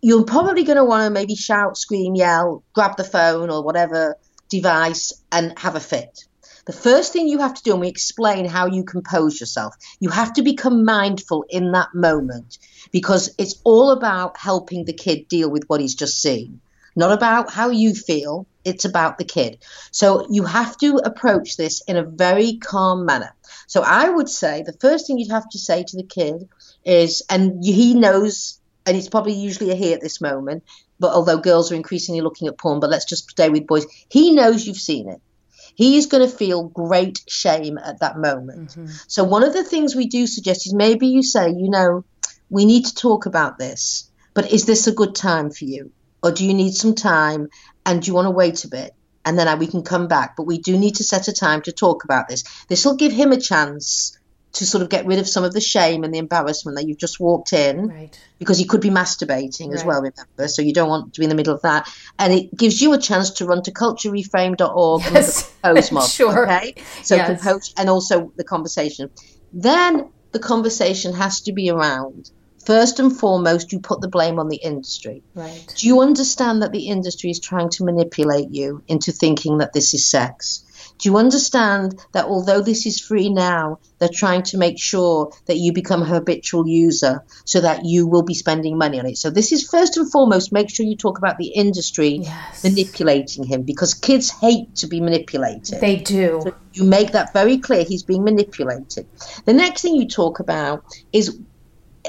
you're probably going to want to maybe shout, scream, yell, grab the phone or whatever device and have a fit. The first thing you have to do, and we explain how you compose yourself, you have to become mindful in that moment because it's all about helping the kid deal with what he's just seen, not about how you feel. It's about the kid. So you have to approach this in a very calm manner. So I would say the first thing you'd have to say to the kid is, and he knows and it's probably usually a he at this moment. But although girls are increasingly looking at porn, but let's just stay with boys. He knows you've seen it. He is going to feel great shame at that moment. Mm-hmm. So one of the things we do suggest is maybe you say, you know, we need to talk about this, but is this a good time for you, or do you need some time and do you want to wait a bit? And then we can come back, but we do need to set a time to talk about this. This will give him a chance to sort of get rid of some of the shame and the embarrassment that you've just walked in right. because you could be masturbating right. as well remember so you don't want to be in the middle of that and it gives you a chance to run to culturereframe.org yes. and compose mob sure okay so yes. compose and also the conversation then the conversation has to be around first and foremost you put the blame on the industry right do you understand that the industry is trying to manipulate you into thinking that this is sex do you understand that although this is free now, they're trying to make sure that you become a habitual user so that you will be spending money on it? So, this is first and foremost make sure you talk about the industry yes. manipulating him because kids hate to be manipulated. They do. So you make that very clear. He's being manipulated. The next thing you talk about is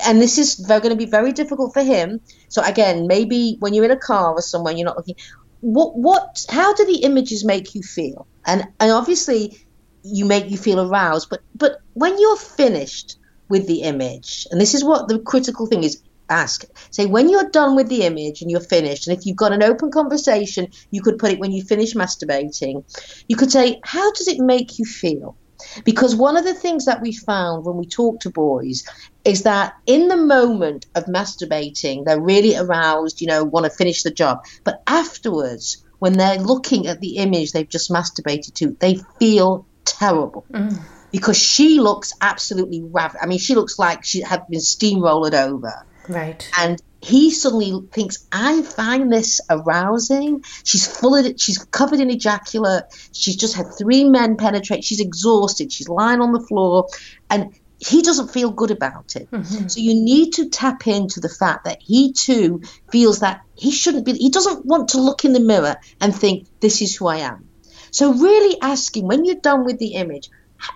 and this is going to be very difficult for him. So again, maybe when you're in a car or somewhere, you're not looking. What what? How do the images make you feel? And and obviously you make you feel aroused but but when you're finished with the image and this is what the critical thing is ask. Say when you're done with the image and you're finished and if you've got an open conversation you could put it when you finish masturbating you could say how does it make you feel? Because one of the things that we found when we talk to boys is that in the moment of masturbating they're really aroused you know want to finish the job. But afterwards when they're looking at the image they've just masturbated to, they feel terrible. Mm. Because she looks absolutely rav. I mean, she looks like she had been steamrolled over. Right. And he suddenly thinks, I find this arousing. She's full of it. She's covered in ejaculate. She's just had three men penetrate. She's exhausted. She's lying on the floor. And he doesn't feel good about it. Mm-hmm. So you need to tap into the fact that he too feels that he shouldn't be, he doesn't want to look in the mirror and think, this is who I am. So really asking when you're done with the image,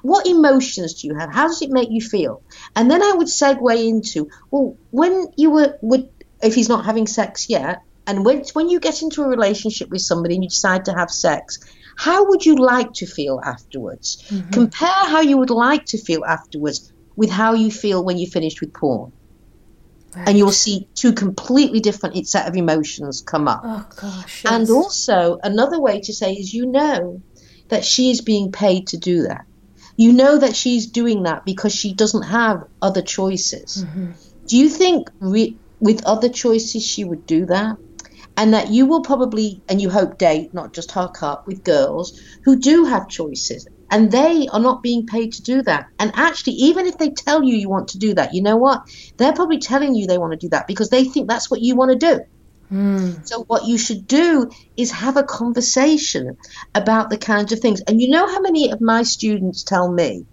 what emotions do you have? How does it make you feel? And then I would segue into, well, when you were, would, if he's not having sex yet, and when, when you get into a relationship with somebody and you decide to have sex, how would you like to feel afterwards? Mm-hmm. Compare how you would like to feel afterwards with how you feel when you finished with porn. And you will see two completely different set of emotions come up. Oh gosh. And also, another way to say is you know that she is being paid to do that. You know that she's doing that because she doesn't have other choices. Mm-hmm. Do you think re- with other choices she would do that? And that you will probably, and you hope, date, not just hook up with girls who do have choices. And they are not being paid to do that. And actually, even if they tell you you want to do that, you know what? They're probably telling you they want to do that because they think that's what you want to do. Hmm. So what you should do is have a conversation about the kinds of things. And you know how many of my students tell me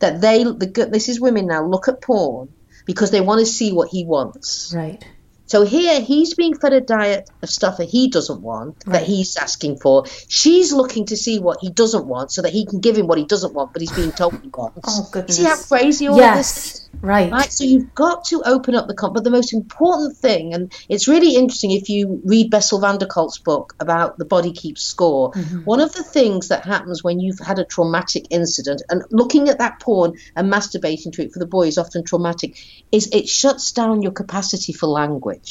that they the good this is women now look at porn because they want to see what he wants. Right. So here he's being fed a diet of stuff that he doesn't want, that he's asking for. She's looking to see what he doesn't want so that he can give him what he doesn't want, but he's being told he wants. Oh, goodness. See how crazy all of this is? Yes. Right. Right, so you've got to open up the comp. But the most important thing, and it's really interesting if you read Bessel van der Kolk's book about the body keeps score. Mm-hmm. One of the things that happens when you've had a traumatic incident, and looking at that porn and masturbating to it for the boy is often traumatic, is it shuts down your capacity for language.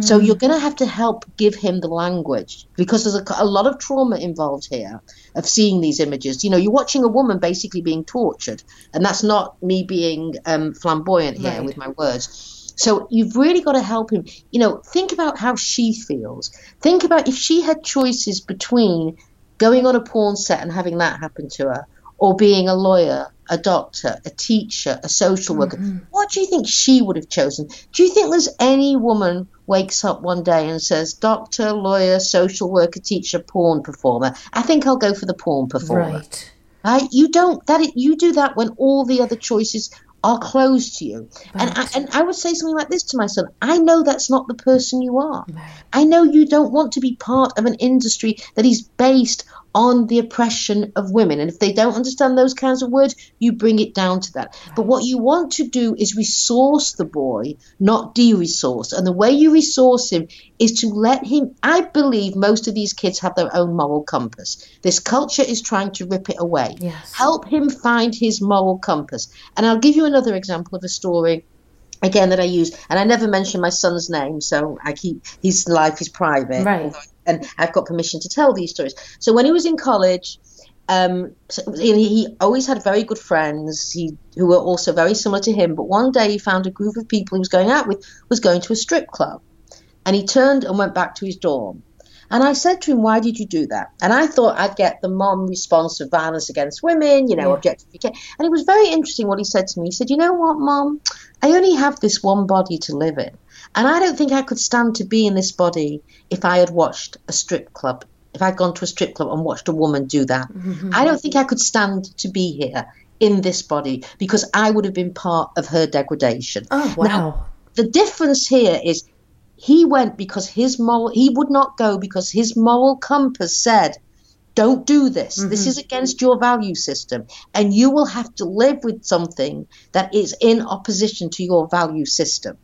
So you're going to have to help give him the language because there's a, a lot of trauma involved here of seeing these images. You know, you're watching a woman basically being tortured, and that's not me being um, flamboyant here Right. with my words. So you've really got to help him. You know, think about how she feels. Think about if she had choices between going on a porn set and having that happen to her, or being a lawyer, a doctor, a teacher, a social worker. Mm-hmm. What do you think she would have chosen? Do you think there's any woman wakes up one day and says, doctor, lawyer, social worker, teacher, porn performer? I think I'll go for the porn performer. Right. Right? You don't that you do that when all the other choices are closed to you. And I, and I would say something like this to my son: I know that's not the person you are. Right. I know you don't want to be part of an industry that is based on the oppression of women. And if they don't understand those kinds of words, you bring it down to that. But what you want to do is resource the boy, not de resource. And the way you resource him is to let him. I believe most of these kids have their own moral compass. This culture is trying to rip it away. Yes. Help him find his moral compass. And I'll give you another example of a story again that I use, and I never mention my son's name, so I keep his life is private, Right. And I've got permission to tell these stories. So when he was in college, um, so he he always had very good friends he, who were also very similar to him. But one day he found a group of people he was going out with was going to a strip club, and he turned and went back to his dorm. And I said to him, "Why did you do that?" And I thought I'd get the mom response of violence against women, you know, Yeah. objectification. And it was very interesting what he said to me. He said, "You know what, mom? I only have this one body to live in, and I don't think I could stand to be in this body if I had watched a strip club. If I'd gone to a strip club and watched a woman do that, mm-hmm. I don't think I could stand to be here." In this body, because I would have been part of her degradation. Oh Now, the difference here is he went because his moral he would not go because his moral compass said don't do this this mm-hmm. is against your value system and you will have to live with something that is in opposition to your value system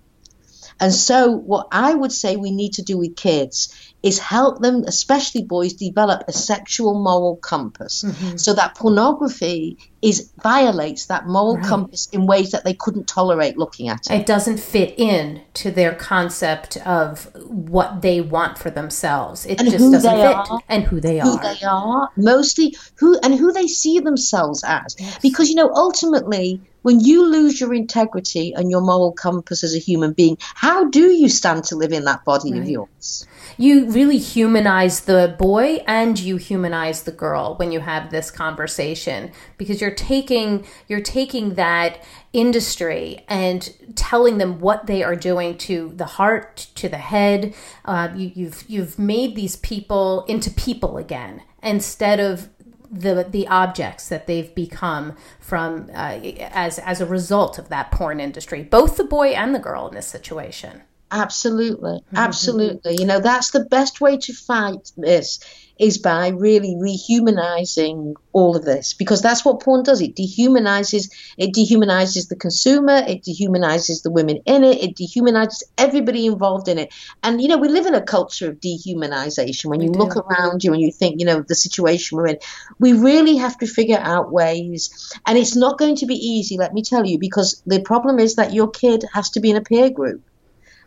and so what i would say we need to do with kids is help them especially boys develop a sexual moral compass mm-hmm. so that pornography is violates that moral Right. compass in ways that they couldn't tolerate looking at it It doesn't fit in to their concept of what they want for themselves. It And just who doesn't they fit. are. And who they who are. they are, mostly who and who they see themselves as. Because you know, ultimately, when you lose your integrity and your moral compass as a human being, how do you stand to live in that body of yours? You really humanize the boy and you humanize the girl when you have this conversation because you're taking you're taking that industry and telling them what they are doing to the heart to the head. Uh, you, you've you've made these people into people again instead of the the objects that they've become from uh, as as a result of that porn industry both the boy and the girl in this situation Absolutely, mm-hmm. absolutely. You know, that's the best way to fight this is by really rehumanizing all of this because that's what porn does. It dehumanizes. It dehumanizes the consumer. It dehumanizes the women in it. It dehumanizes everybody involved in it. And you know, we live in a culture of dehumanization. When you look around you and you think, you know, the situation we're in, we really have to figure out ways. And it's not going to be easy, let me tell you, because the problem is that your kid has to be in a peer group.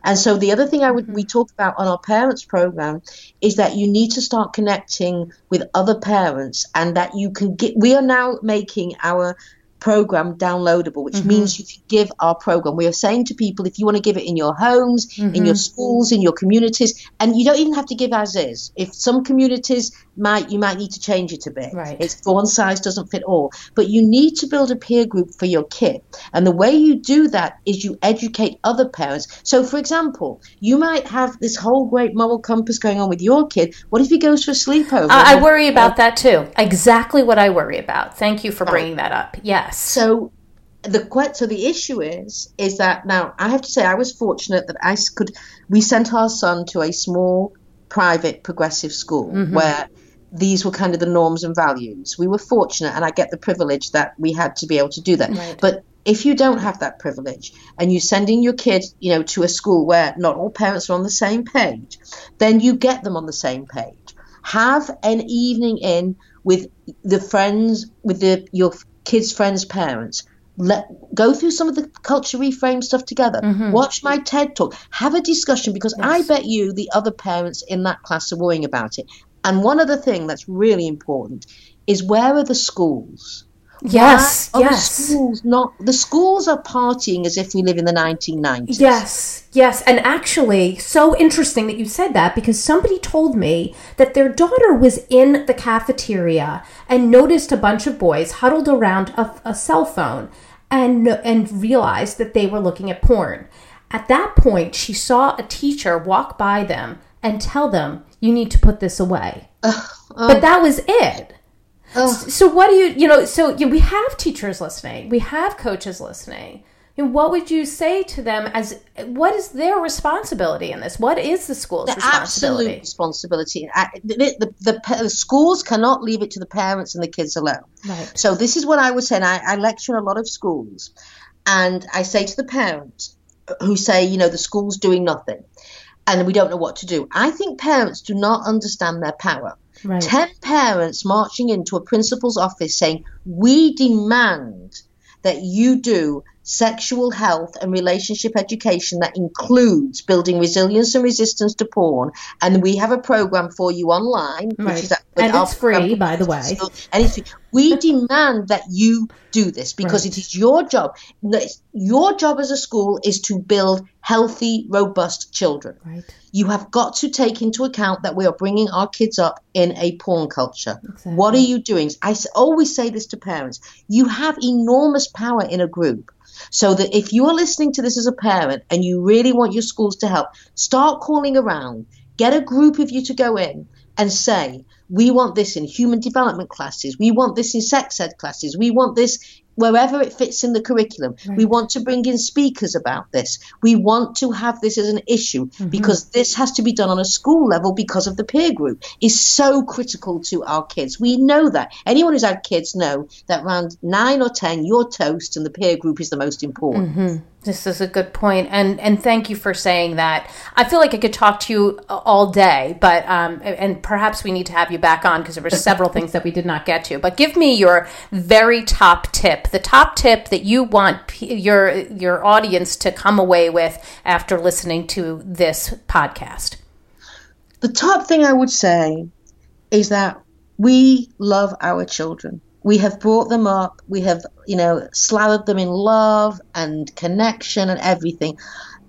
And so the other thing I would we mm-hmm. talk about on our parents program is that you need to start connecting with other parents and that you can get we are now making our program downloadable, which mm-hmm. means you can give our program. We are saying to people if you want to give it in your homes, mm-hmm. in your schools, in your communities, and you don't even have to give as is. If some communities might you might need to change it a bit. Right. It's one size doesn't fit all. But you need to build a peer group for your kid. And the way you do that is you educate other parents. So for example, you might have this whole great moral compass going on with your kid. What if he goes for a sleepover? Uh, I worry about that too. Exactly what I worry about. Thank you for bringing that up. Yes. So the so the issue is is that now I have to say I was fortunate that I could we sent our son to a small private progressive school mm-hmm. where these were kind of the norms and values. We were fortunate, and I get the privilege that we had to be able to do that. Right. But if you don't have that privilege and you're sending your kid, you know, to a school where not all parents are on the same page, then you get them on the same page. Have an evening in with the friends, with the your kids' friends' parents. Let go through some of the culture reframe stuff together. Mm-hmm. Watch my TED talk. Have a discussion because yes. I bet you the other parents in that class are worrying about it. And one other thing that's really important is where are the schools? Yes, Why yes. The schools not the schools are partying as if we live in the 1990s. Yes, yes, and actually, so interesting that you said that because somebody told me that their daughter was in the cafeteria and noticed a bunch of boys huddled around a, a cell phone and and realized that they were looking at porn. At that point, she saw a teacher walk by them and tell them, "You need to put this away." Uh, but that was it. Oh. So what do you, you know, so you know, we have teachers listening, we have coaches listening. Know, what would you say to them as what is their responsibility in this? What is the school's the responsibility? Absolute responsibility. The, the, the, the, schools cannot leave it to the parents and the kids alone. Right. So this is what I would say. And I, I lecture in a lot of schools, and I say to the parents who say, you know, the school's doing nothing, and we don't know what to do. I think parents do not understand their power. Right. 10 parents marching into a principal's office saying, We demand that you do sexual health and relationship education that includes building resilience and resistance to porn. And we have a program for you online, right. which is and it's free, by the way. And it's We demand that you do this because right. it is your job. Your job as a school is to build healthy, robust children. Right. You have got to take into account that we are bringing our kids up in a porn culture. Exactly. What are you doing? I always say this to parents. You have enormous power in a group. So that if you are listening to this as a parent and you really want your schools to help, start calling around, get a group of you to go in and say, we want this in human development classes, we want this in sex ed classes, we want this wherever it fits in the curriculum. Right. We want to bring in speakers about this. We want to have this as an issue mm-hmm. because this has to be done on a school level because of the peer group is so critical to our kids. We know that. Anyone who's had kids know that around nine or ten, you're toast and the peer group is the most important. Mm-hmm. This is a good point, and and thank you for saying that. I feel like I could talk to you all day, but um, and perhaps we need to have you back on because there were several things that we did not get to. But give me your very top tip, the top tip that you want your your audience to come away with after listening to this podcast. The top thing I would say is that we love our children we have brought them up, we have, you know, slathered them in love and connection and everything.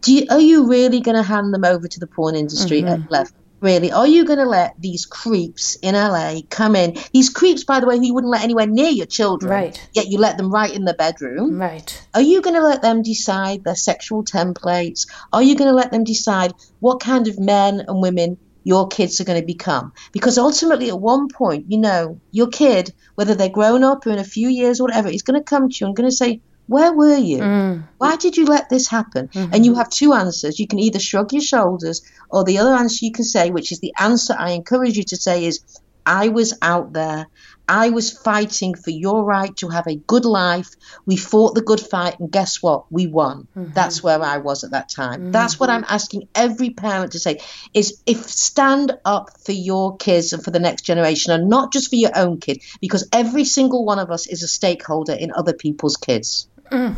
Do you, are you really going to hand them over to the porn industry mm-hmm. at 11? really? Are you going to let these creeps in LA come in? These creeps, by the way, who you wouldn't let anywhere near your children, right? Yet you let them right in the bedroom, right? Are you going to let them decide their sexual templates? Are you going to let them decide what kind of men and women your kids are going to become? Because ultimately, at one point, you know, your kid, whether they're grown up or in a few years or whatever, is going to come to you and going to say, where were you? Mm. Why did you let this happen? Mm-hmm. And you have two answers. You can either shrug your shoulders, or the other answer you can say, which is the answer I encourage you to say, is I was out there. I was fighting for your right to have a good life. We fought the good fight, and guess what? We won. Mm-hmm. That's where I was at that time. Mm-hmm. That's what I'm asking every parent to say: is if stand up for your kids and for the next generation, and not just for your own kid, because every single one of us is a stakeholder in other people's kids. Mm,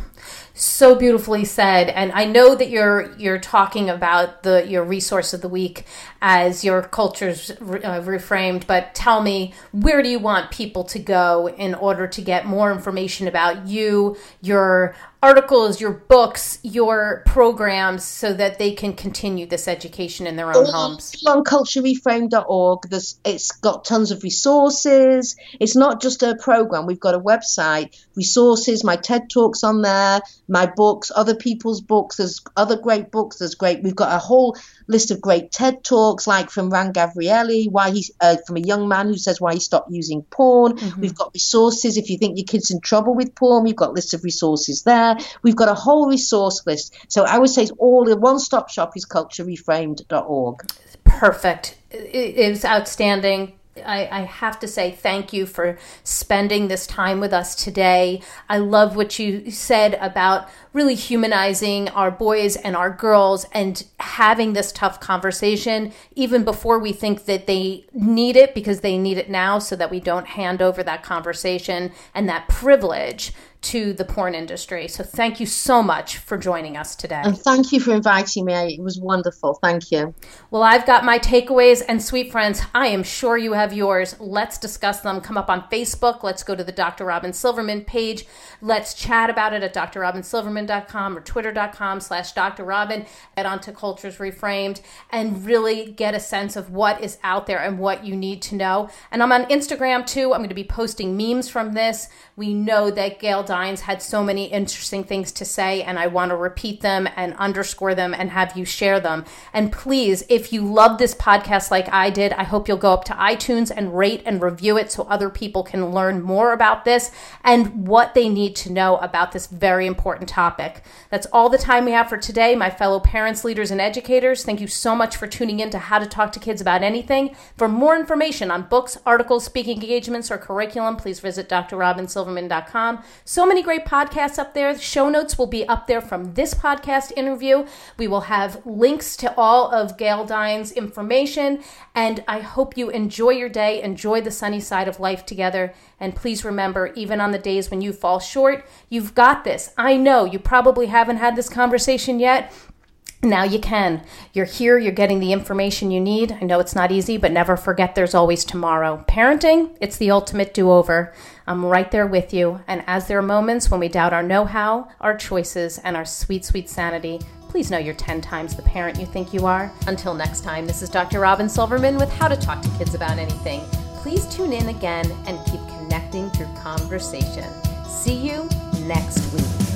so beautifully said, and I know that you're you're talking about the your resource of the week as your culture's uh, reframed. But tell me, where do you want people to go in order to get more information about you, your articles, your books, your programs, so that they can continue this education in their own homes? On culturereframed.org, there's, it's got tons of resources. It's not just a program. We've got a website, resources, my TED Talks on there, my books, other people's books. There's other great books. There's great. We've got a whole list of great TED Talks, like from Ran Gavrieli, why he, uh, from a young man who says why he stopped using porn. Mm-hmm. We've got resources. If you think your kid's in trouble with porn, we've got lists of resources there. We've got a whole resource list. So I would say all the one-stop shop is culturereframed.org. Perfect. It's outstanding. I, I, have to say thank you for spending this time with us today. I love what you said about really humanizing our boys and our girls and having this tough conversation even before we think that they need it because they need it now so that we don't hand over that conversation and that privilege to the porn industry. So thank you so much for joining us today. And thank you for inviting me. It was wonderful. Thank you. Well, I've got my takeaways, and sweet friends, I am sure you have yours. Let's discuss them. Come up on Facebook. Let's go to the Dr. Robyn Silverman page. Let's chat about it at drrobynsilverman.com or twitter.com slash Dr. Robyn. Head on to Cultures Reframed and really get a sense of what is out there and what you need to know. And I'm on Instagram too. I'm going to be posting memes from this. We know that Gail Dines had so many interesting things to say, and I want to repeat them and underscore them and have you share them. And please, if you love this podcast like I did, I hope you'll go up to iTunes and rate and review it so other people can learn more about this and what they need to know about this very important topic. That's all the time we have for today, my fellow parents, leaders, and educators. Thank you so much for tuning in to How to Talk to Kids About Anything. For more information on books, articles, speaking engagements, or curriculum, please visit drrobynsilverman.com. So many great podcasts up there. The show notes will be up there from this podcast interview. We will have links to all of Gail Dines' information, and I hope you enjoy your day, enjoy the sunny side of life together. And please remember, even on the days when you fall short, you've got this. I know you probably haven't had this conversation yet. Now you can. You're here, you're getting the information you need. I know it's not easy, but never forget there's always tomorrow. Parenting, it's the ultimate do over. I'm right there with you. And as there are moments when we doubt our know how, our choices, and our sweet, sweet sanity, please know you're 10 times the parent you think you are. Until next time, this is Dr. Robyn Silverman with How to Talk to Kids About Anything. Please tune in again and keep connecting through conversation. See you next week.